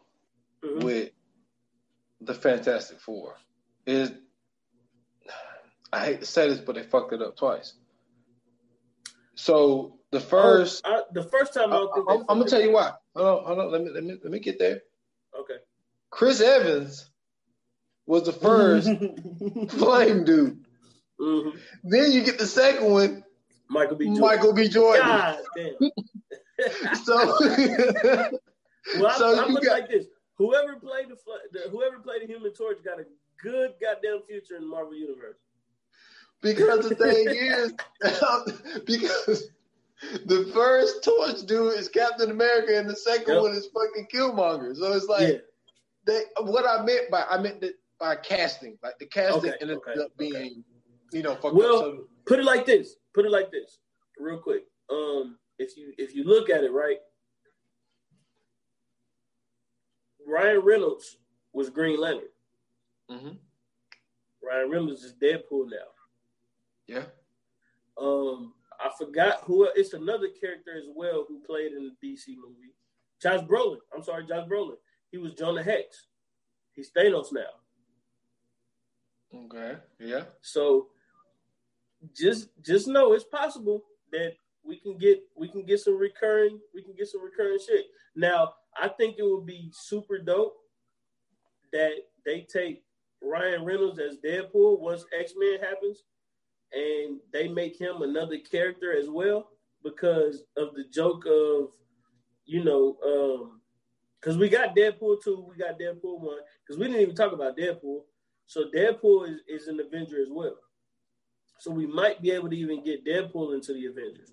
mm-hmm. with the Fantastic Four. Is I hate to say this, but they fucked it up twice. So the first, oh, I, the first time I, I am gonna tell you why. Hold on, hold on. Let me let me let me get there. Okay. Chris Evans was the first flame dude. Mm-hmm. Then you get the second one, Michael B. Jordan. Michael B. Jordan. God damn. so, well, I, so I put got, it like this: whoever played the, the whoever played the Human Torch got a good goddamn future in the Marvel universe. Because the thing is, because the first torch dude is Captain America, and the second yep. one is fucking Killmonger. So it's like, yeah. they, what I meant by I meant that by casting, like the casting okay, ended okay, up being, okay. you know, well, so, put it like this. Put it like this, real quick. Um, if you if you look at it right, Ryan Reynolds was Green Lantern. Mm-hmm. Ryan Reynolds is Deadpool now. Yeah. Um, I forgot who. It's another character as well who played in the DC movie. Josh Brolin. I'm sorry, Josh Brolin. He was Jonah Hex. He's Thanos now. Okay. Yeah. So just just know it's possible that we can get we can get some recurring we can get some recurring shit. Now I think it would be super dope that they take Ryan Reynolds as Deadpool once X Men happens and they make him another character as well because of the joke of, you know, um, because we got Deadpool two, we got Deadpool one, because we didn't even talk about Deadpool. So Deadpool is, is an Avenger as well. So we might be able to even get Deadpool into the Avengers.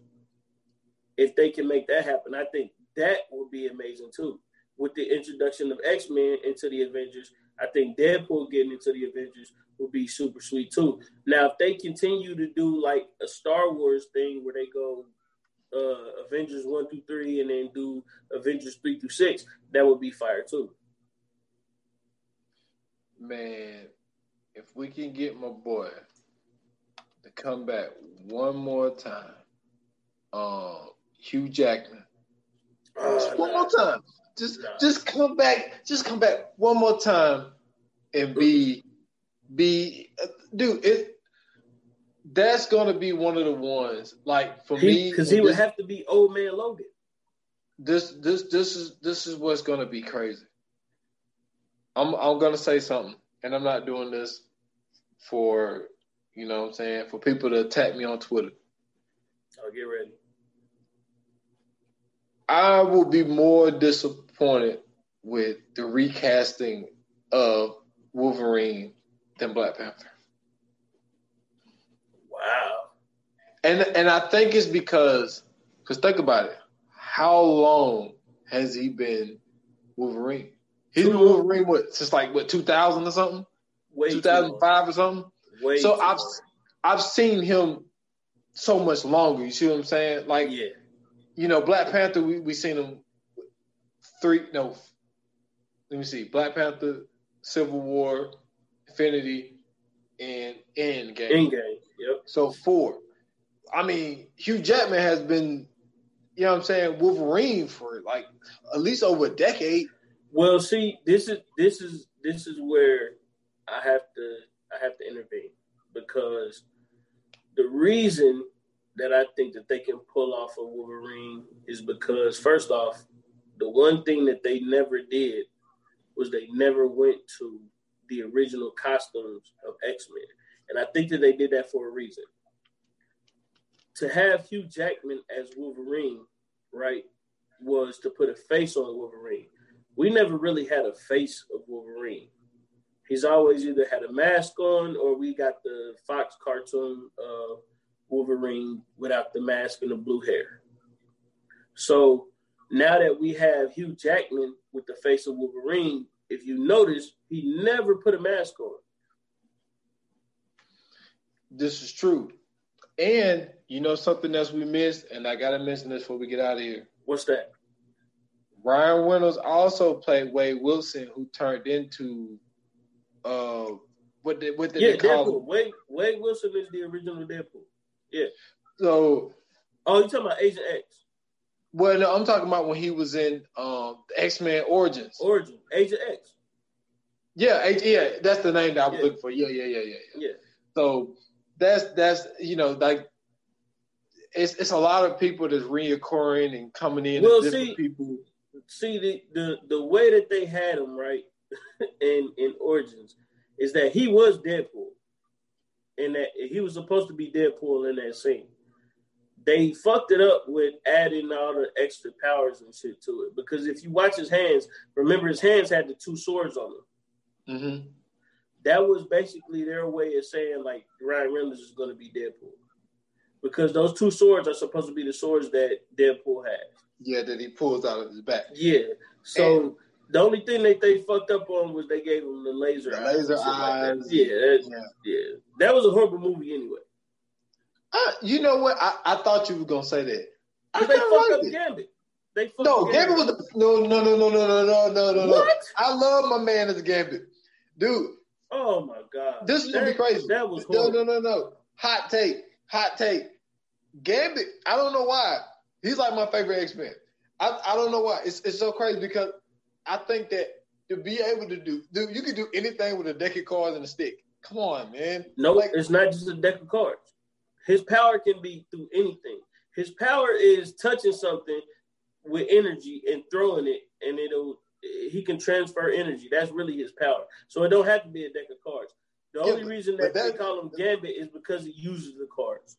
If they can make that happen, I think that would be amazing too. With the introduction of X Men into the Avengers, I think Deadpool getting into the Avengers would be super sweet too. Now, if they continue to do like a Star Wars thing where they go uh, Avengers one through three and then do Avengers three through six, that would be fire too. Man, if we can get my boy to come back one more time, um, Hugh Jackman, uh, one nah. more time, just nah. just come back, just come back one more time and be be uh, dude. It that's gonna be one of the ones. Like for he, me, because he would have to be old man Logan. This this this is this is what's gonna be crazy. I'm I'm gonna say something, and I'm not doing this for you know what I'm saying for people to attack me on Twitter. I'll get ready. I will be more disappointed with the recasting of Wolverine than Black Panther. Wow. And and I think it's because because think about it. How long has he been Wolverine? He's been Wolverine what since like what 2000 or something? 2005 or something? Way so I've long. I've seen him so much longer. You see what I'm saying? Like yeah. you know, Black Panther, we we seen him three no let me see, Black Panther, Civil War, Infinity, and Endgame. Endgame. Yep. So four. I mean, Hugh Jackman has been, you know what I'm saying, Wolverine for like at least over a decade. Well, see, this is this is this is where I have to I have to intervene because the reason that I think that they can pull off a Wolverine is because first off, the one thing that they never did was they never went to the original costumes of X Men, and I think that they did that for a reason. To have Hugh Jackman as Wolverine, right, was to put a face on Wolverine. We never really had a face of Wolverine. He's always either had a mask on or we got the Fox cartoon uh, Wolverine without the mask and the blue hair. So now that we have Hugh Jackman with the face of Wolverine, if you notice, he never put a mask on. This is true. And you know something else we missed, and I gotta mention this before we get out of here. What's that? Ryan Reynolds also played Wade Wilson, who turned into uh what did what did yeah, they call Deadpool. him? Wade, Wade Wilson is the original Deadpool. Yeah. So Oh, you talking about Agent X? Well no, I'm talking about when he was in um X Men Origins. Origin. Agent X. yeah, H- yeah, that's the name that I was Yeah. looking for. Yeah, yeah, yeah, yeah, yeah. Yeah. So that's that's you know like it's it's a lot of people that's reoccurring and coming in Well, different see- people. See the the the way that they had him right in in Origins is that he was Deadpool, and that he was supposed to be Deadpool in that scene. They fucked it up with adding all the extra powers and shit to it because if you watch his hands, remember his hands had the two swords on them. hmm That was basically their way of saying like Ryan Reynolds is going to be Deadpool because those two swords are supposed to be the swords that Deadpool has. Yeah, that he pulls out of his back. Yeah. So the only thing that they fucked up on was they gave him the laser The eyes. and laser shit like that. eyes. yeah, that, Yeah. yeah. That was a horrible movie anyway. Uh, you know what? I, I thought you were gonna say that. I they fucked liked up it. Gambit. They fucked No, Gambit was the no no no no no no no no no no. What? I love my man as Gambit, dude. Oh my god. This is gonna be crazy. That was no horrible. no no no. Hot take, hot take. Gambit. I don't know why. He's like my favorite X Men. I I don't know why. It's it's so crazy because I think that to be able to do, dude, you can do anything with a deck of cards and a stick. Come on, man. No, Like- it's not just a deck of cards. His power can be through anything. His power is touching something with energy and throwing it, and it'll he can transfer energy. That's really his power. So it don't have to be a deck of cards. The Yeah, only but- reason but that they call him Gambit is because he uses the cards.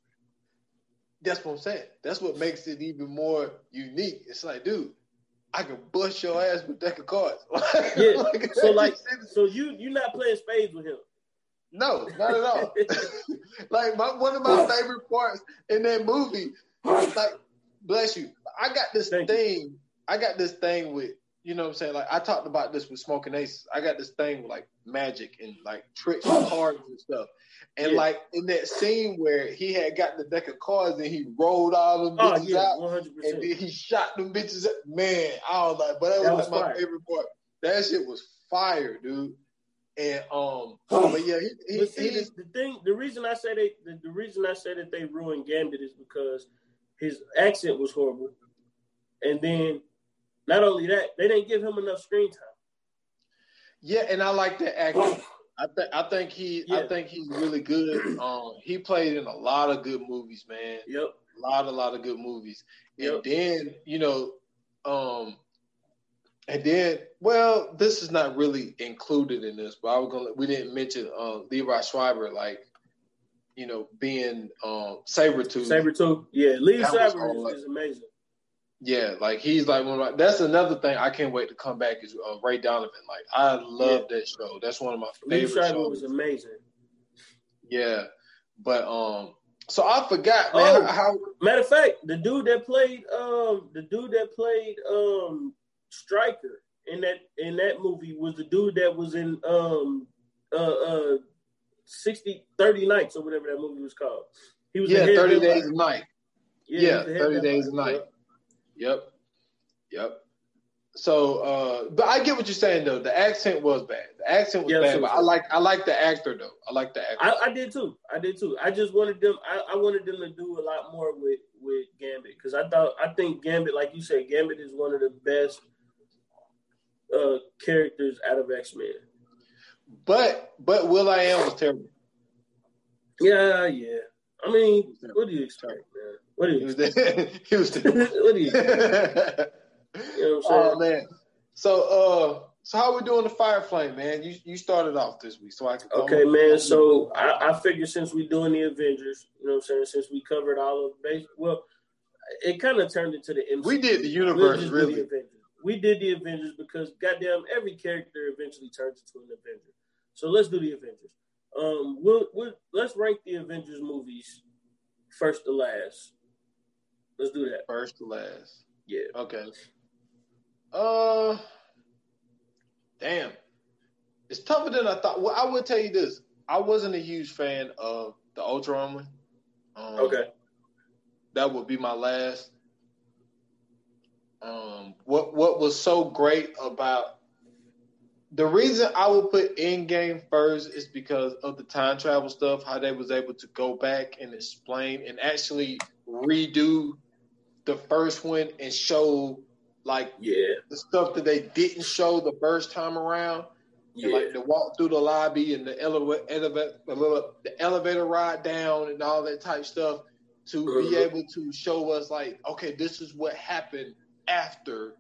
That's what I'm saying. That's what makes it even more unique. It's like, dude, I can bust your ass with deck of cards. Yeah. Like, So like, so you you're not playing spades with him. No, not at all. like my one of my favorite parts in that movie, like, bless you. I got this Thank you. thing. I got this thing with, you know what I'm saying? Like I talked about this with Smoking Aces. I got this thing with like magic and like tricks and cards and stuff. And Yeah. like in that scene where he had got the deck of cards and he rolled all them Oh bitches yeah, out one hundred and percent. then he shot them bitches. Up. Man, I was like, but that was, That like was my fire. favorite part. That shit was fire, dude. And um, but yeah, he, he, But see, he just the, the thing, the reason I say they, the, the reason I say that they ruined Gambit is because his accent was horrible, and then not only that, they didn't give him enough screen time. yeah, and I like that actor. I think I think he I think he's really good. Um, he played in a lot of good movies, man. Yep. A lot, a lot of good movies. And Yep. then you know, um, and then well, this is not really included in this, but I was gonna. We didn't mention uh, Liev Schreiber, like you know, being um Sabretooth. Sabretooth. Yeah, Lee Schreiber is, is amazing. Yeah, like he's like one of my. That's another thing I can't wait to come back is uh, Ray Donovan. Like I love that show. That's one of my Lee favorite Schreiber shows. was amazing. Yeah, but um, so I forgot, man. Oh. how Matter of fact, the dude that played um the dude that played um Stryker in that in that movie was the dude that was in um uh uh 60 30 nights or whatever that movie was called. He was yeah, head thirty headliner. days a night. Yeah, head thirty days a night. Yep, yep. so, uh, but I get what you're saying though. The accent was bad. The accent was yeah, bad, but I like I like the actor though. I like the actor. I, I did too. I did too. I just wanted them. I, I wanted them to do a lot more with with Gambit because I thought I think Gambit, like you said, Gambit is one of the best uh, characters out of X Men. But but will.i.am was terrible. Yeah, yeah. I mean, what do you expect, man? What do you? Was he was there. what do you? You know oh man. So uh so how we doing the fire flame, man? You you started off this week, so I can Okay, man. So I, I figured since we doing the Avengers, you know what I'm saying, since we covered all of base well, it kind of turned into the MCU. We did the universe really. The we did the Avengers because goddamn every character eventually turns into an Avenger. So let's do the Avengers. Um, we'll, we'll let's rank the Avengers movies first to last. Let's do that. First to last. Yeah. Okay. Uh, damn, it's tougher than I thought. Well, I will tell you this: I wasn't a huge fan of the Ultron one. Um, okay, that would be my last. Um, what what was so great about the reason I would put Endgame first is because of the time travel stuff, how they was able to go back and explain and actually redo the first one and show like yeah, the stuff that they didn't show the first time around. Yeah. like the walk through the lobby and the elevator, elevator, the elevator ride down and all that type stuff to uh-huh. be able to show us like, okay, this is what happened after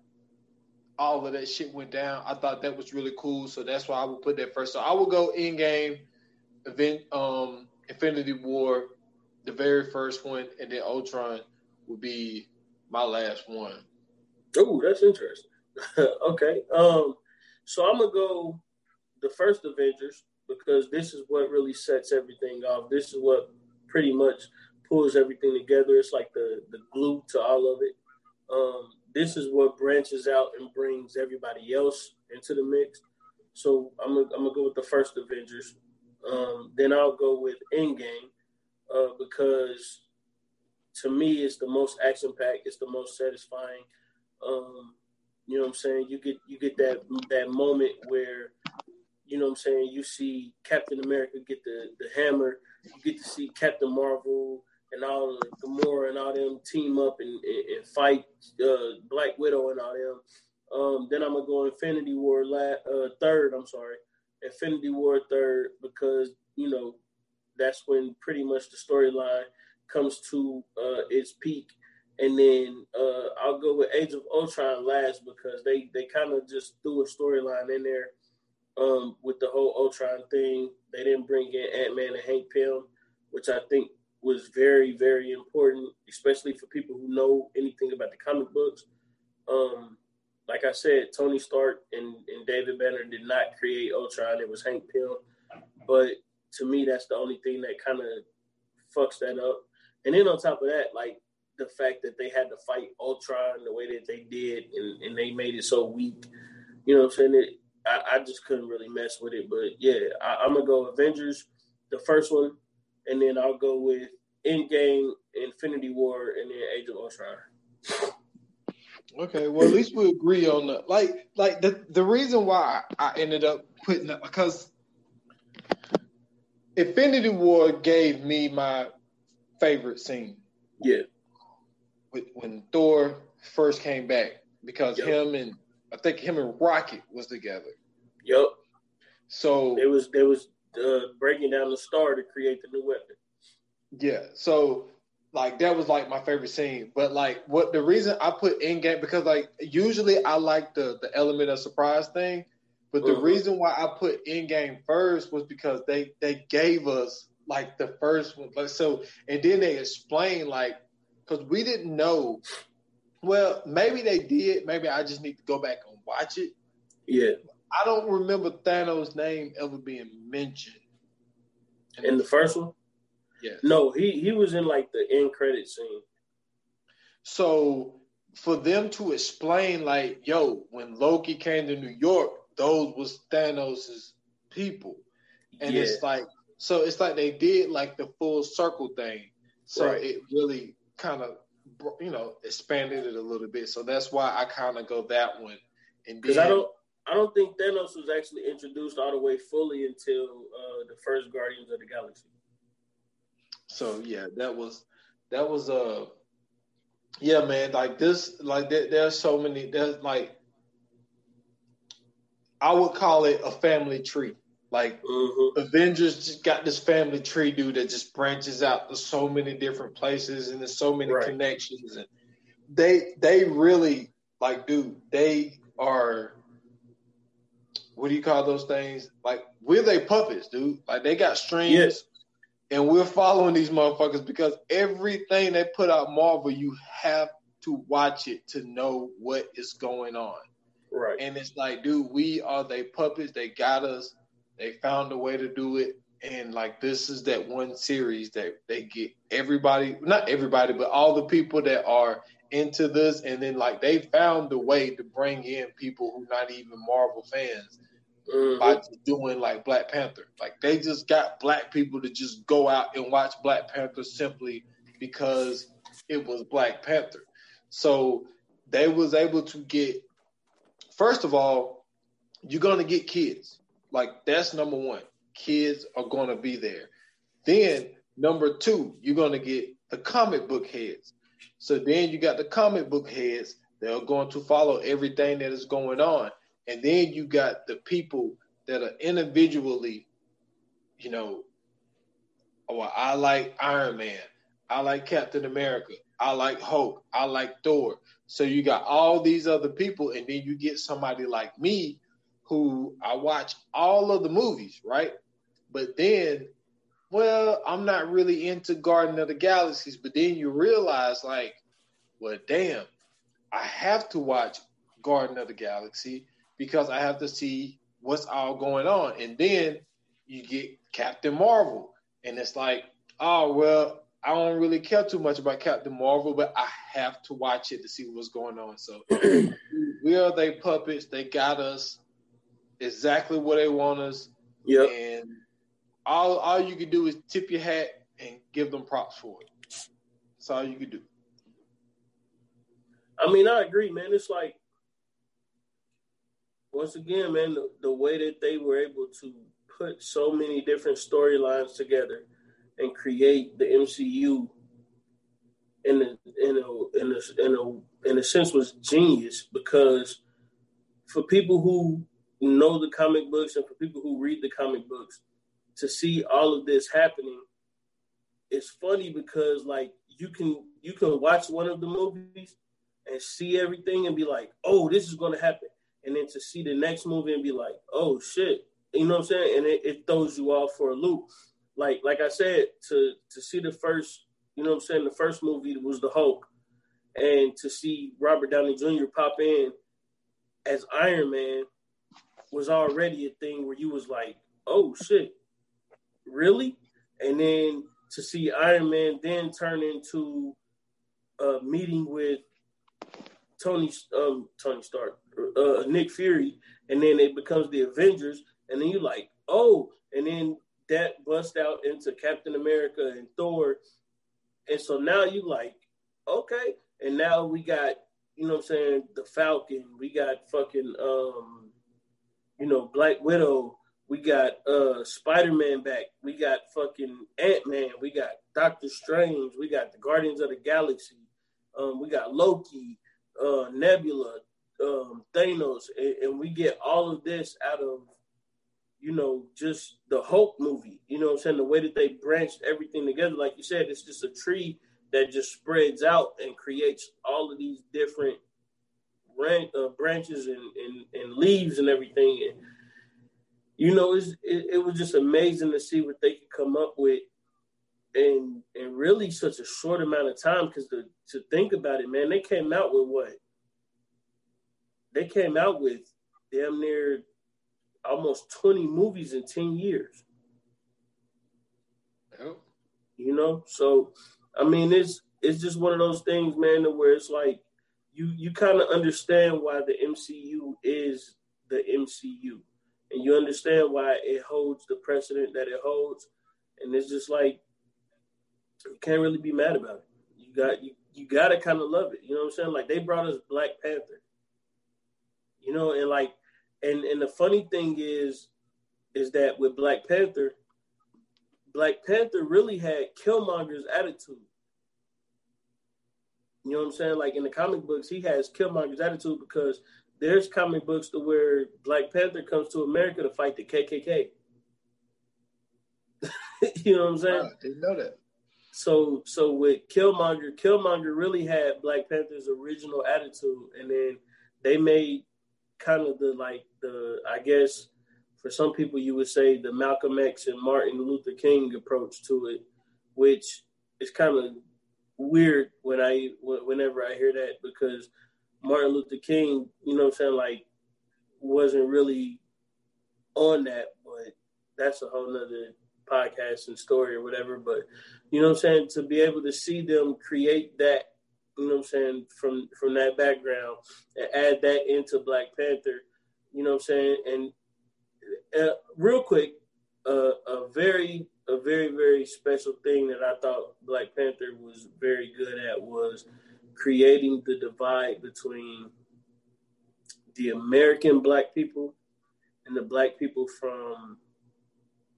all of that shit went down. I thought that was really cool, so that's why I would put that first. So I would go Endgame, event, um, Infinity War, the very first one, and then Ultron would be my last one. Oh, that's interesting. okay. Um, so I'm gonna go the first Avengers because this is what really sets everything off. This is what pretty much pulls everything together. It's like the the glue to all of it. Um, this is what branches out and brings everybody else into the mix. So I'm gonna, I'm go with the first Avengers. Um, then I'll go with Endgame uh, because to me it's the most action packed. It's the most satisfying. Um, you know what I'm saying? You get you get that that moment where you know what I'm saying, you see Captain America get the, the hammer, you get to see Captain Marvel and all the Gamora and all them team up and, and, and fight uh, Black Widow and all them. Um, then I'm gonna go Infinity War la- uh, third. I'm sorry, Infinity War third because you know that's when pretty much the storyline comes to uh, its peak and then uh, I'll go with Age of Ultron last because they they kind of just threw a storyline in there um, with the whole Ultron thing. They didn't bring in Ant Man and Hank Pym, which I think was very very important, especially for people who know anything about the comic books. Um, like I said, Tony Stark and, and David Banner did not create Ultron. It was Hank Pym, but to me, that's the only thing that kind of fucks that up. And then on top of that, like the fact that they had to fight Ultron the way that they did, and, and they made it so weak. You know what I'm saying? It, I, I just couldn't really mess with it. But yeah, I, am gonna go Avengers, the first one, and then I'll go with Endgame, Infinity War, and then Age of Ultron. Okay, well at least we agree on the like like the the reason why I ended up putting up because Infinity War gave me my favorite scene. Yeah when Thor first came back because yep. him and I think him and Rocket was together. Yep. So it was there was uh, breaking down the star to create the new weapon. Yeah. So like that was like my favorite scene. But like what the reason I put Endgame because like usually I like the the element of surprise thing. But the mm-hmm. reason why I put Endgame first was because they they gave us like the first one. Like so and then they explained like because we didn't know. Well, maybe they did. Maybe I just need to go back and watch it. Yeah. I don't remember Thanos' name ever being mentioned. In, in the first one? Yeah. No, he he was in like the end credit scene. So for them to explain, like, yo, when Loki came to New York, those was Thanos' people. And yeah. it's like so it's like they did like the full circle thing. So right. it really kind of you know expanded it a little bit. So that's why I kind of go that one. Because I don't I don't think Thanos was actually introduced all the way fully until uh, the first Guardians of the Galaxy. So yeah, that was that was uh yeah, man. Like this, like there, there's so many. There's like I would call it a family tree. Like mm-hmm. Avengers just got this family tree, dude, that just branches out to so many different places and there's so many right. connections. And they they really like, dude, they are what do you call those things? Like we're they puppets, dude. Like they got strings. Yes. And we're following these motherfuckers because everything they put out Marvel, you have to watch it to know what is going on. Right. And it's like, dude, we are they puppets. They got us. They found a way to do it. And like this is that one series that they get everybody, not everybody, but all the people that are into this, and then like they found a way to bring in people who not even Marvel fans mm-hmm. by doing like Black Panther. Like they just got black people to just go out and watch Black Panther simply because it was Black Panther. So they was able to get first of all, you're gonna get kids. Like that's number one. Kids are going to be there. Then number two, you're going to get the comic book heads. So then you got the comic book heads that are going to follow everything that is going on. And then you got the people that are individually, you know, oh, I like Iron Man. I like Captain America. I like Hulk. I like Thor. So you got all these other people, and then you get somebody like me who I watch all of the movies, right? But then, well, I'm not really into Garden of the Galaxies. But then you realize, like, well, damn, I have to watch Garden of the Galaxy because I have to see what's all going on. And then you get Captain Marvel, and it's like, oh well, I don't really care too much about Captain Marvel, but I have to watch it to see what's going on. So we are they puppets. They got us exactly where they want us. Yeah. And all all you can do is tip your hat and give them props for it. That's all you can do. I mean, I agree, man. It's like once again, man, the, the way that they were able to put so many different storylines together and create the MCU in a in a in a in a in a sense was genius because for people who know the comic books and for people who read the comic books to see all of this happening it's funny because like you can you can watch one of the movies and see everything and be like oh this is going to happen. And then to see the next movie and be like oh shit. You know what i'm saying? And it, it throws you off for a loop. Like like i said to to see the first you know what i'm saying? The first movie was the hulk. And to see robert downey jr pop in as iron man was already a thing where you was like, oh shit, really? And then to see Iron Man then turn into a meeting with Tony um, Tony Stark, uh, Nick Fury, and then it becomes the Avengers, and then you like, oh, and then that bust out into Captain America and Thor, and so now you like, okay, and now we got, you know, what I'm saying the Falcon, we got fucking um, you know, Black Widow. We got uh Spider Man back. We got fucking Ant Man. We got Doctor Strange. We got the Guardians of the Galaxy. Um, we got Loki, uh, Nebula, um, Thanos, and, and we get all of this out of you know, just the Hulk movie. You know I'm saying? The way that they branched everything together, like you said, it's just a tree that just spreads out and creates all of these different uh, branches and, and, and, leaves and everything. And, you know, it, it was just amazing to see what they could come up with in in really such a short amount of time. Because to to think about it, man, they came out with what? They came out with damn near almost twenty movies in ten years. You know, so I mean, it's it's just one of those things, man, where it's like you you kind of understand why the MCU is the MCU, and you understand why it holds the precedent that it holds, and it's just like you can't really be mad about it. You got you you gotta kind of love it. You know what I'm saying? Like they brought us Black Panther. You know, and like, and and the funny thing is, is that with Black Panther, Black Panther really had Killmonger's attitude. You know what I'm saying? Like in the comic books, he has Killmonger's attitude because there's comic books to where Black Panther comes to America to fight the KKK. you know what I'm saying? I didn't know that. So so with Killmonger, Killmonger really had Black Panther's original attitude, and then they made kind of the like the I guess for some people you would say the Malcolm X and Martin Luther King approach to it, which is kind of weird when I whenever I hear that because Martin Luther King, you know what I'm saying, like wasn't really on that, but that's a whole nother podcast and story or whatever. But you know what I'm saying, to be able to see them create that, you know what I'm saying, from from that background and add that into Black Panther, you know what I'm saying, and uh, real quick, uh, a very a very very special thing that I thought Black Panther was very good at was creating the divide between the American black people and the black people from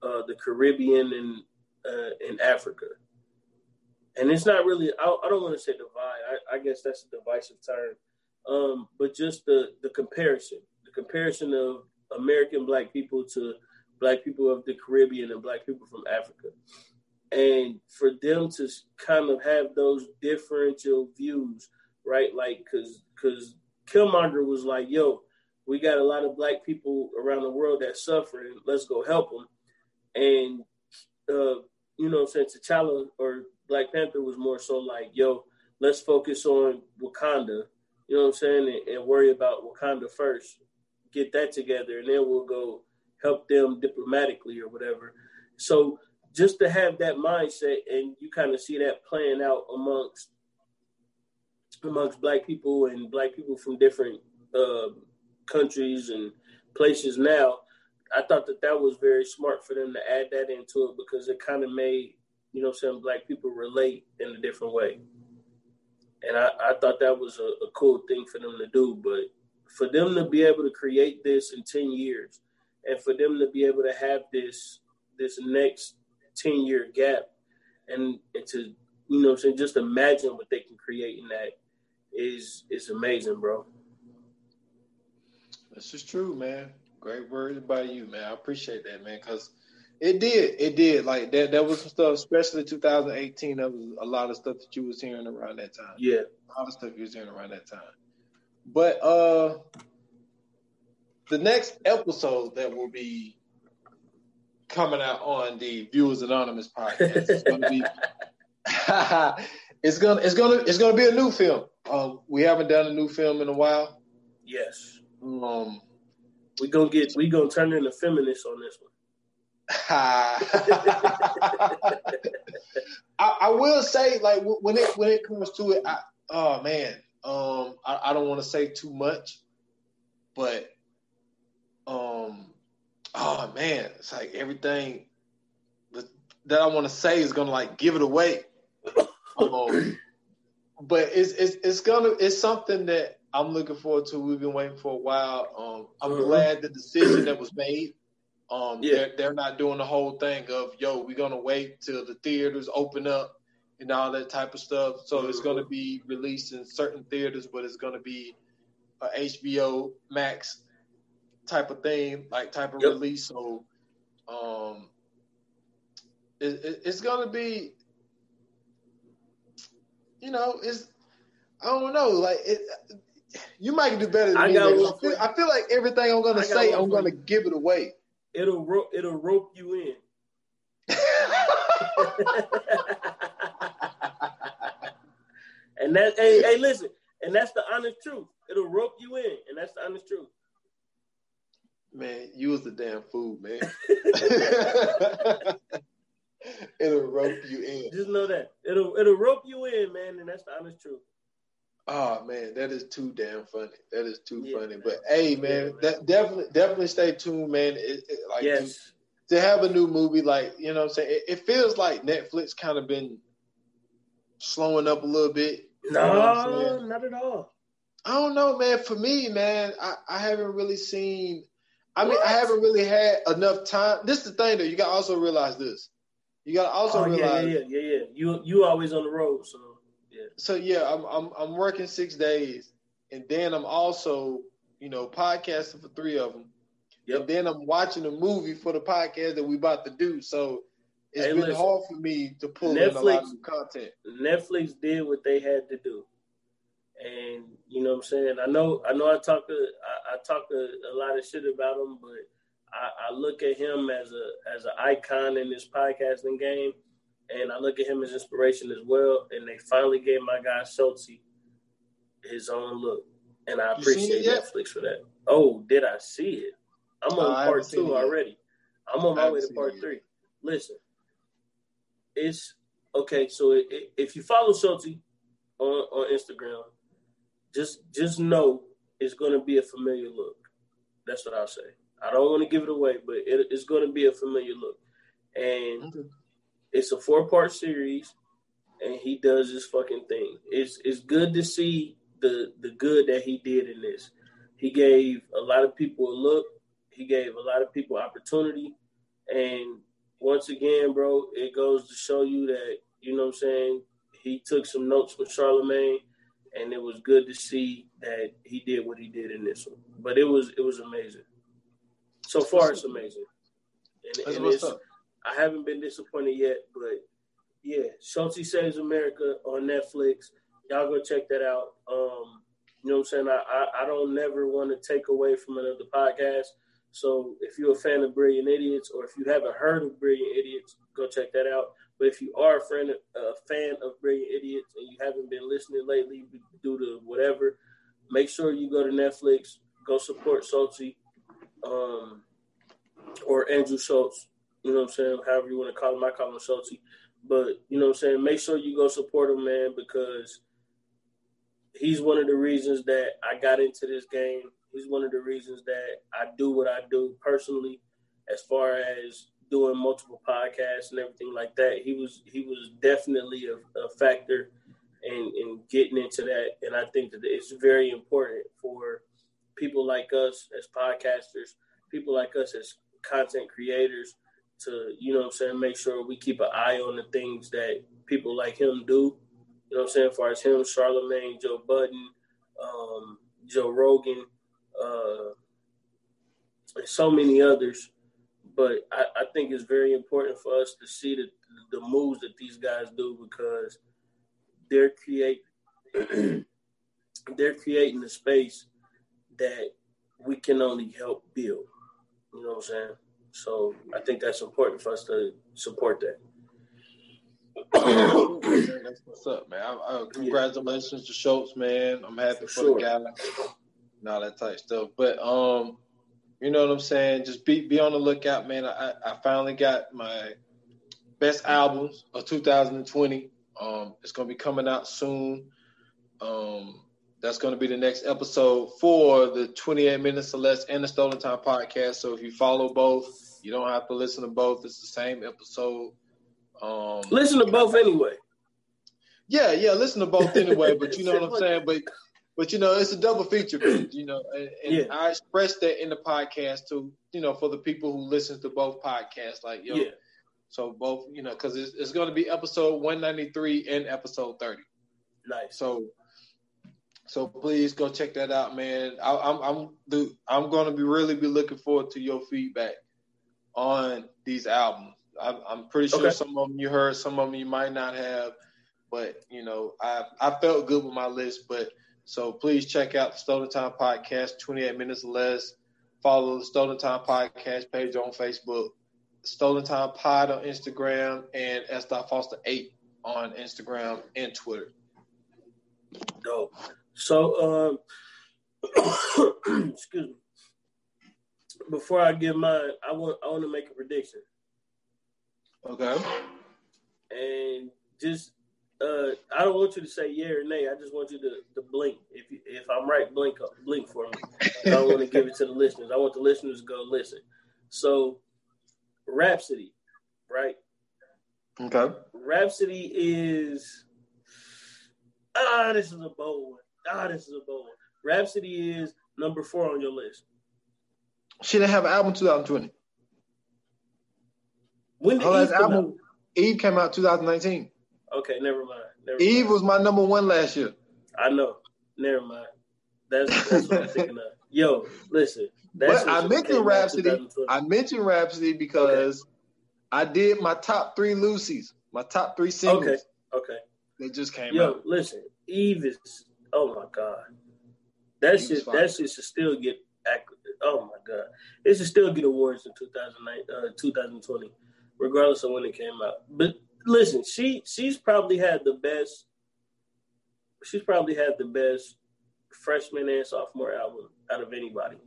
uh, the Caribbean and uh, in Africa. And it's not really, I, I don't want to say divide. I, I, guess that's a divisive term. Um, but just the, the comparison, the comparison of American black people to black people of the Caribbean and black people from Africa. And for them to kind of have those differential views, right? Like, cause, cause Killmonger was like, yo, we got a lot of black people around the world that suffer and let's go help them. And, uh, you know, since T'Challa or Black Panther was more so like, yo, let's focus on Wakanda, you know what I'm saying, and, and worry about Wakanda first, get that together, and then we'll go help them diplomatically or whatever. So just to have that mindset, and you kind of see that playing out amongst amongst black people and black people from different uh, countries and places now I thought that that was very smart for them to add that into it because it kind of made, you know, some black people relate in a different way. And I, I thought that was a, a cool thing for them to do. But for them to be able to create this in 10 years and for them to be able to have this this next 10 year gap and, and to, you know, saying just imagine what they can create in that is is amazing, bro. This is true, man. Great words by you, man. I appreciate that, man, because it did, it did. Like that, that was some stuff, especially 2018. That was a lot of stuff that you was hearing around that time. Yeah, a lot of stuff you was hearing around that time. But uh, the next episode that will be coming out on the Viewers Anonymous podcast going to be. it's gonna, it's gonna, it's gonna be a new film. Um, we haven't done a new film in a while. Yes. Um, we gonna get we gonna turn into feminists on this one. I, I, will say, like when it when it comes to it, I, oh man, um, I, I don't want to say too much, but um, oh man, it's like everything that, I want to say is gonna like give it away. um, but it's it's it's gonna it's something that I'm looking forward to. We've been waiting for a while. Um, I'm mm-hmm. glad the decision that was made. Um, yeah. they're, they're not doing the whole thing of yo, we're gonna wait till the theaters open up and all that type of stuff. So mm-hmm. it's gonna be released in certain theaters, but it's gonna be a HBO Max type of thing, like type of yep. release. So, um, it, it, it's gonna be, you know, it's I don't know, like it you might do better than I me. Got I, feel, I feel like everything I'm gonna say, I'm gonna give it away. It'll ro- it'll rope you in. and that hey hey listen, and that's the honest truth. It'll rope you in, and that's the honest truth. Man, you was the damn fool, man. it'll rope you in. Just know that it'll it'll rope you in, man, and that's the honest truth. Oh man, that is too damn funny. That is too yeah, funny. Man. But hey, man, yeah, man, that definitely definitely stay tuned, man. It, it, like yes. to, to, have a new movie, like you know, what I'm saying it, it feels like Netflix kind of been slowing up a little bit. No, not at all. I don't know, man. For me, man, I, I haven't really seen. I mean, what? I haven't really had enough time. This is the thing, though. You got to also realize this. You got to also oh, realize. Yeah, yeah, yeah, yeah. You you always on the road, so yeah. So yeah, I'm I'm I'm working six days, and then I'm also you know podcasting for three of them. Yep. And then I'm watching a movie for the podcast that we about to do. So it's hey, been listen, hard for me to pull Netflix, in a lot of content. Netflix did what they had to do. And you know what I'm saying? I know I know I talk a, I, I talk a, a, lot of shit about him, but I, I, look at him as a as an icon in this podcasting game, and I look at him as inspiration as well. And they finally gave my guy Schulz his own look, and I appreciate Netflix for that. Oh, did I see it? I'm on part two already. I'm on my way to part three. Listen, it's okay. So it, if you follow Schulz on on Instagram, just just know it's going to be a familiar look. That's what I'll say. I don't want to give it away, but it, it's going to be a familiar look, and okay. it's a four part series, and he does this fucking thing. It's it's good to see the the good that he did in this. He gave a lot of people a look. He gave a lot of people opportunity, and once again, bro, it goes to show you that you know what I'm saying. He took some notes from Charlemagne and it was good to see that he did what he did in this one. But it was it was amazing. So far, it's amazing. And, and it's, I haven't been disappointed yet, but yeah, Schulz Saves America on Netflix. Y'all go check that out. Um, you know what I'm saying? I, I, I don't never want to take away from another podcast. So if you're a fan of Brilliant Idiots, or if you haven't heard of Brilliant Idiots, go check that out. But if you are a, friend, a fan of Brilliant Idiots and you haven't been listening lately due to whatever, make sure you go to Netflix, go support Schulz, um, or Andrew Schulz. You know what I'm saying? However you want to call him, I call him Schulz. But you know what I'm saying? Make sure you go support him, man, because he's one of the reasons that I got into this game. He's one of the reasons that I do what I do personally, as far as doing multiple podcasts and everything like that. He was he was definitely a, a factor in, in getting into that, and I think that it's very important for people like us as podcasters, people like us as content creators, to you know I'm saying make sure we keep an eye on the things that people like him do. You know I'm saying, as far as him, Charlemagne, Joe Budden, um, Joe Rogan, uh, and so many others but I, I, think it's very important for us to see the the moves that these guys do because they're create they're creating a space that we can only help build. You know what I'm saying? So I think that's important for us to support that. that's what's up, man. I, I, congratulations yeah. to Schulz, man. I'm happy for, for sure. the guy and all that type stuff. But um, you know what I'm saying? Just be be on the lookout, man. I, I finally got my best albums of 2020. Um, it's gonna be coming out soon. Um, that's gonna be the next episode for the 28 minutes or less and the Stolen Time podcast. So if you follow both, you don't have to listen to both. It's the same episode. Um, listen to both anyway. Yeah, yeah, listen to both anyway. But you know what I'm saying. But but you know, it's a double feature, you know, and, and yeah. I expressed that in the podcast too, you know, for the people who listen to both podcasts, like yo, yeah. so both, you know, because it's, it's going to be episode 193 and episode 30. Nice. So, so please go check that out, man. I, I'm I'm the, I'm going to be really be looking forward to your feedback on these albums. I, I'm pretty sure okay. some of them you heard, some of them you might not have, but you know, I I felt good with my list, but so please check out the Stolen Time Podcast, 28 minutes or less. Follow the Stolen Time Podcast page on Facebook, Stolen Time Pod on Instagram, and S. Foster 8 on Instagram and Twitter. Dope. So, um, excuse me. Before I give mine, I want I want to make a prediction. Okay. And just uh, I don't want you to say yeah or nay. I just want you to, to blink. If you, if I'm right, blink up, blink for me. I don't want to give it to the listeners. I want the listeners to go listen. So, Rapsody, right? Okay. Rapsody is ah, this is a bold one. Ah, this is a bold one. Rapsody is number four on your list. She didn't have an album 2020. When did Her last Eve come album, out? Eve came out 2019. Okay, never mind. Never Eve mind. was my number one last year. I know. Never mind. That's that's what I'm thinking of. Yo, listen. But I mentioned Rapsody. I mentioned Rapsody because I did my top three Lucy's, my top three singles Okay. Okay. They just came out. Yo, out. listen. Eve is. Oh my god. That Eve is shit. fire. That shit should still get. Oh my god. It should still get awards in 2009, uh, 2020, regardless of when it came out. But listen, she she's probably had the best. She's probably had the best freshman and sophomore album out of anybody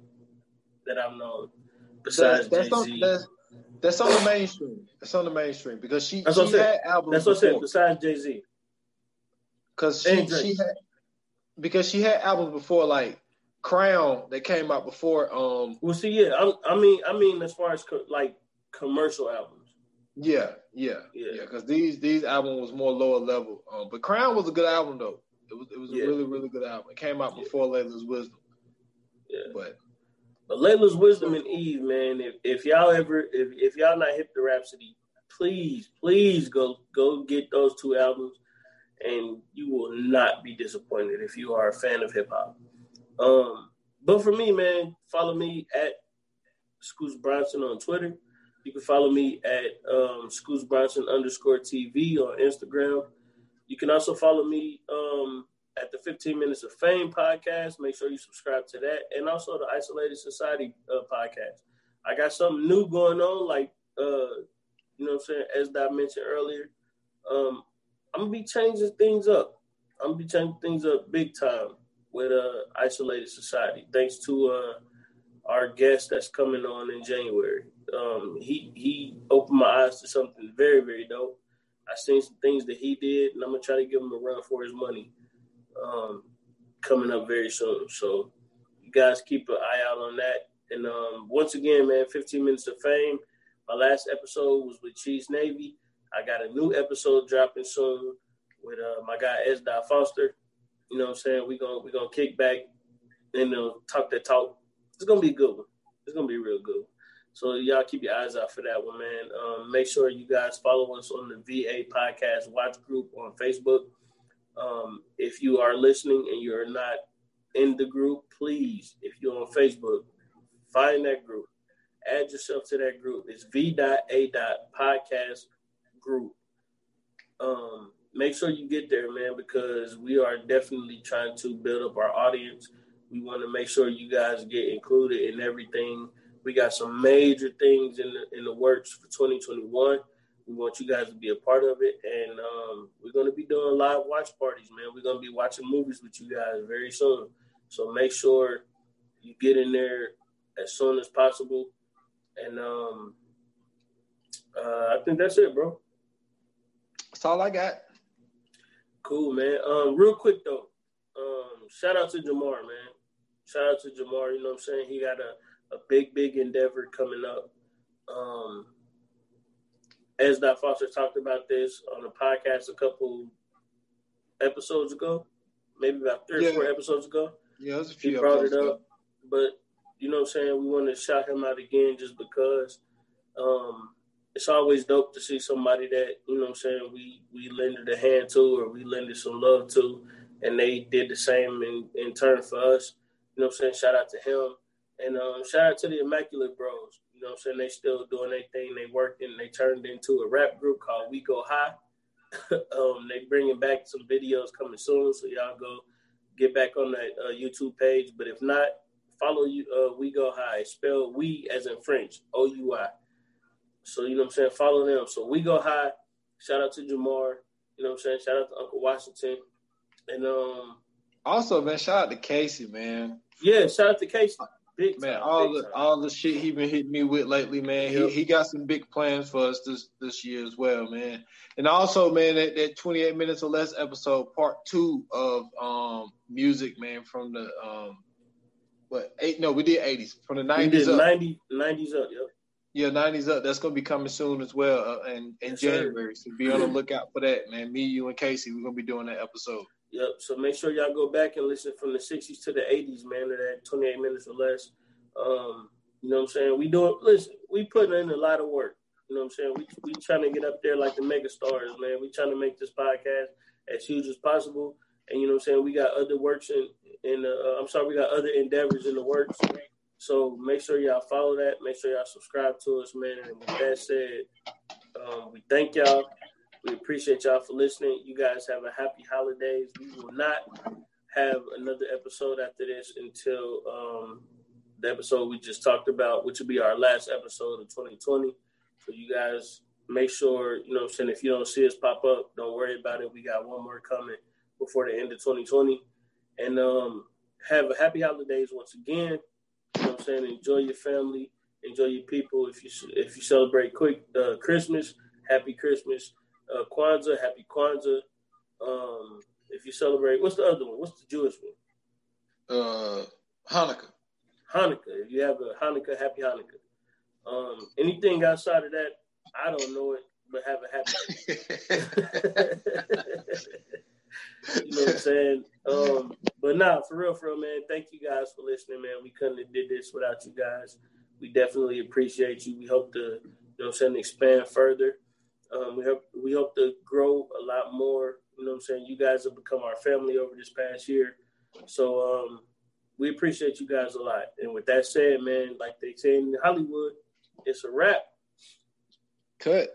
that I've known, besides That's, that's, Jay on, Z. that's, that's on the mainstream. That's on the mainstream because she, That's she had albums That's what I said. before. Besides Jay Z. Because she, she had because she had albums before like Crown that came out before um Well, see, yeah, I'm, I mean, I mean, as far as co- like commercial albums, yeah yeah Yeah. yeah because these these album was more lower level um but Crown was a good album though it was it was Yeah. a really really good album it came out Yeah. before Laila's Wisdom yeah. but But Laila's Wisdom and Eve, man, if, if y'all ever, if, if y'all not hip to Rapsody, please, please go go get those two albums, and you will not be disappointed if you are a fan of hip hop. Um, but for me, man, follow me at Scoots Bronson on Twitter. You can follow me at um, Scoots Bronson underscore TV on Instagram. You can also follow me um, at the 15 Minutes of Fame podcast. Make sure you subscribe to that. And also the Isolated Society uh, podcast. I got something new going on, like, uh, you know what I'm saying, as I mentioned earlier. Um, I'm going to be changing things up. I'm going to be changing things up big time with uh, Isolated Society, thanks to uh, our guest that's coming on in January. Um, he, he opened my eyes to something very, very dope. I seen some things that he did, and I'm gonna try to give him a run for his money. Um, coming up very soon. So you guys keep an eye out on that. And um, once again, man, 15 minutes of fame. My last episode was with Cheese Navy. I got a new episode dropping soon with uh, my guy Esda Foster. You know what I'm saying? We're gonna we gonna kick back and uh, talk that talk. It's gonna be a good one. It's gonna be real good. So y'all keep your eyes out for that one, man. Um, make sure you guys follow us on the VA Podcast Watch Group on Facebook. Um, if you are listening and you're not in the group, please, if you're on Facebook, find that group. Add yourself to that group. It's V.A. Podcast Group. Um, make sure you get there, man, because we are definitely trying to build up our audience. We want to make sure you guys get included in everything. We got some major things in the in the works for 2021. We want you guys to be a part of it, and um, we're going to be doing live watch parties, man. We're going to be watching movies with you guys very soon. So make sure you get in there as soon as possible. And um, uh, I think that's it, bro. that's all I got Cool, man. Um, real quick though, um, shout out to Jamar, man. Shout out to Jamar. You know what I'm saying? He got a, a big, big endeavor coming up. Um, as Dot Foster talked about this on a podcast a couple episodes ago, maybe about three or four episodes ago. yeah there's a He brought it up, but you know what I'm saying? We want to shout him out again just because um, it's always dope to see somebody that, you know what I'm saying, we, we lended a hand to or we lended some love to, and they did the same in, in turn for us. You know what I'm saying? Shout out to him. And um, shout out to the Immaculate Bros. You know what I'm saying? They still doing their thing. They working. They turned into a rap group called We Go High. um, they bringing back some videos coming soon, so y'all go get back on that uh, YouTube page. But if not, follow you. Uh, we go high. Spell we as in French. O U I. So you know what I'm saying. Follow them. So we go high. Shout out to Jamar. You know what I'm saying. Shout out to Uncle Washington. And um, also man shout out to Casey man yeah, shout out to Casey. Big Man, time, all the time. all the shit he been hitting me with lately, man. Yep. He he got some big plans for us this this year as well, man. And also, man, that, that 28 minutes or less episode, part two of um music, man, from the um what eight no, we did 80s. From the We 90s did up. 90, 90s up. Yep. Yeah, 90s up. That's gonna be coming soon as well, uh, in, in Yes, sir. January. So be on the lookout for that, man. Me, you, and Casey, we're gonna be doing that episode. Yep. So make sure y'all go back and listen from the '60s to the '80s, man. To that 28 minutes or less. Um, you know what I'm saying? We doing. Listen, we putting in a lot of work. You know what I'm saying? We we trying to get up there like the mega stars, man. We trying to make this podcast as huge as possible. And you know what I'm saying? We got other works in in uh, I'm sorry, we got other endeavors in the works. So make sure y'all follow that. Make sure y'all subscribe to us, man. And with that said, um, we thank y'all. We appreciate y'all for listening. You guys have a happy holidays. We will not have another episode after this until um, the episode we just talked about, which will be our last episode of 2020. So you guys make sure, you know I'm saying, if you don't see us pop up, don't worry about it. We got one more coming before the end of 2020. And um, have a happy holidays once again. You know I'm saying? Enjoy your family, enjoy your people. If you if you celebrate quick uh, Christmas, happy Christmas. Uh, Kwanzaa, happy Kwanzaa. Um, if you celebrate, what's the other one? What's the Jewish one? Uh, Hanukkah. Hanukkah. If you have a Hanukkah, happy Hanukkah. Um, anything outside of that, I don't know it, but have a happy. you know what I'm saying? Um, but nah, for real, for real, man. Thank you guys for listening, man. We couldn't have did this without you guys. We definitely appreciate you. We hope to, you know, what I'm saying, expand further. Um, we hope we hope to grow a lot more. You know what I'm saying? You guys have become our family over this past year. So um, we appreciate you guys a lot. And with that said, man, like they say in Hollywood, it's a wrap. Cut.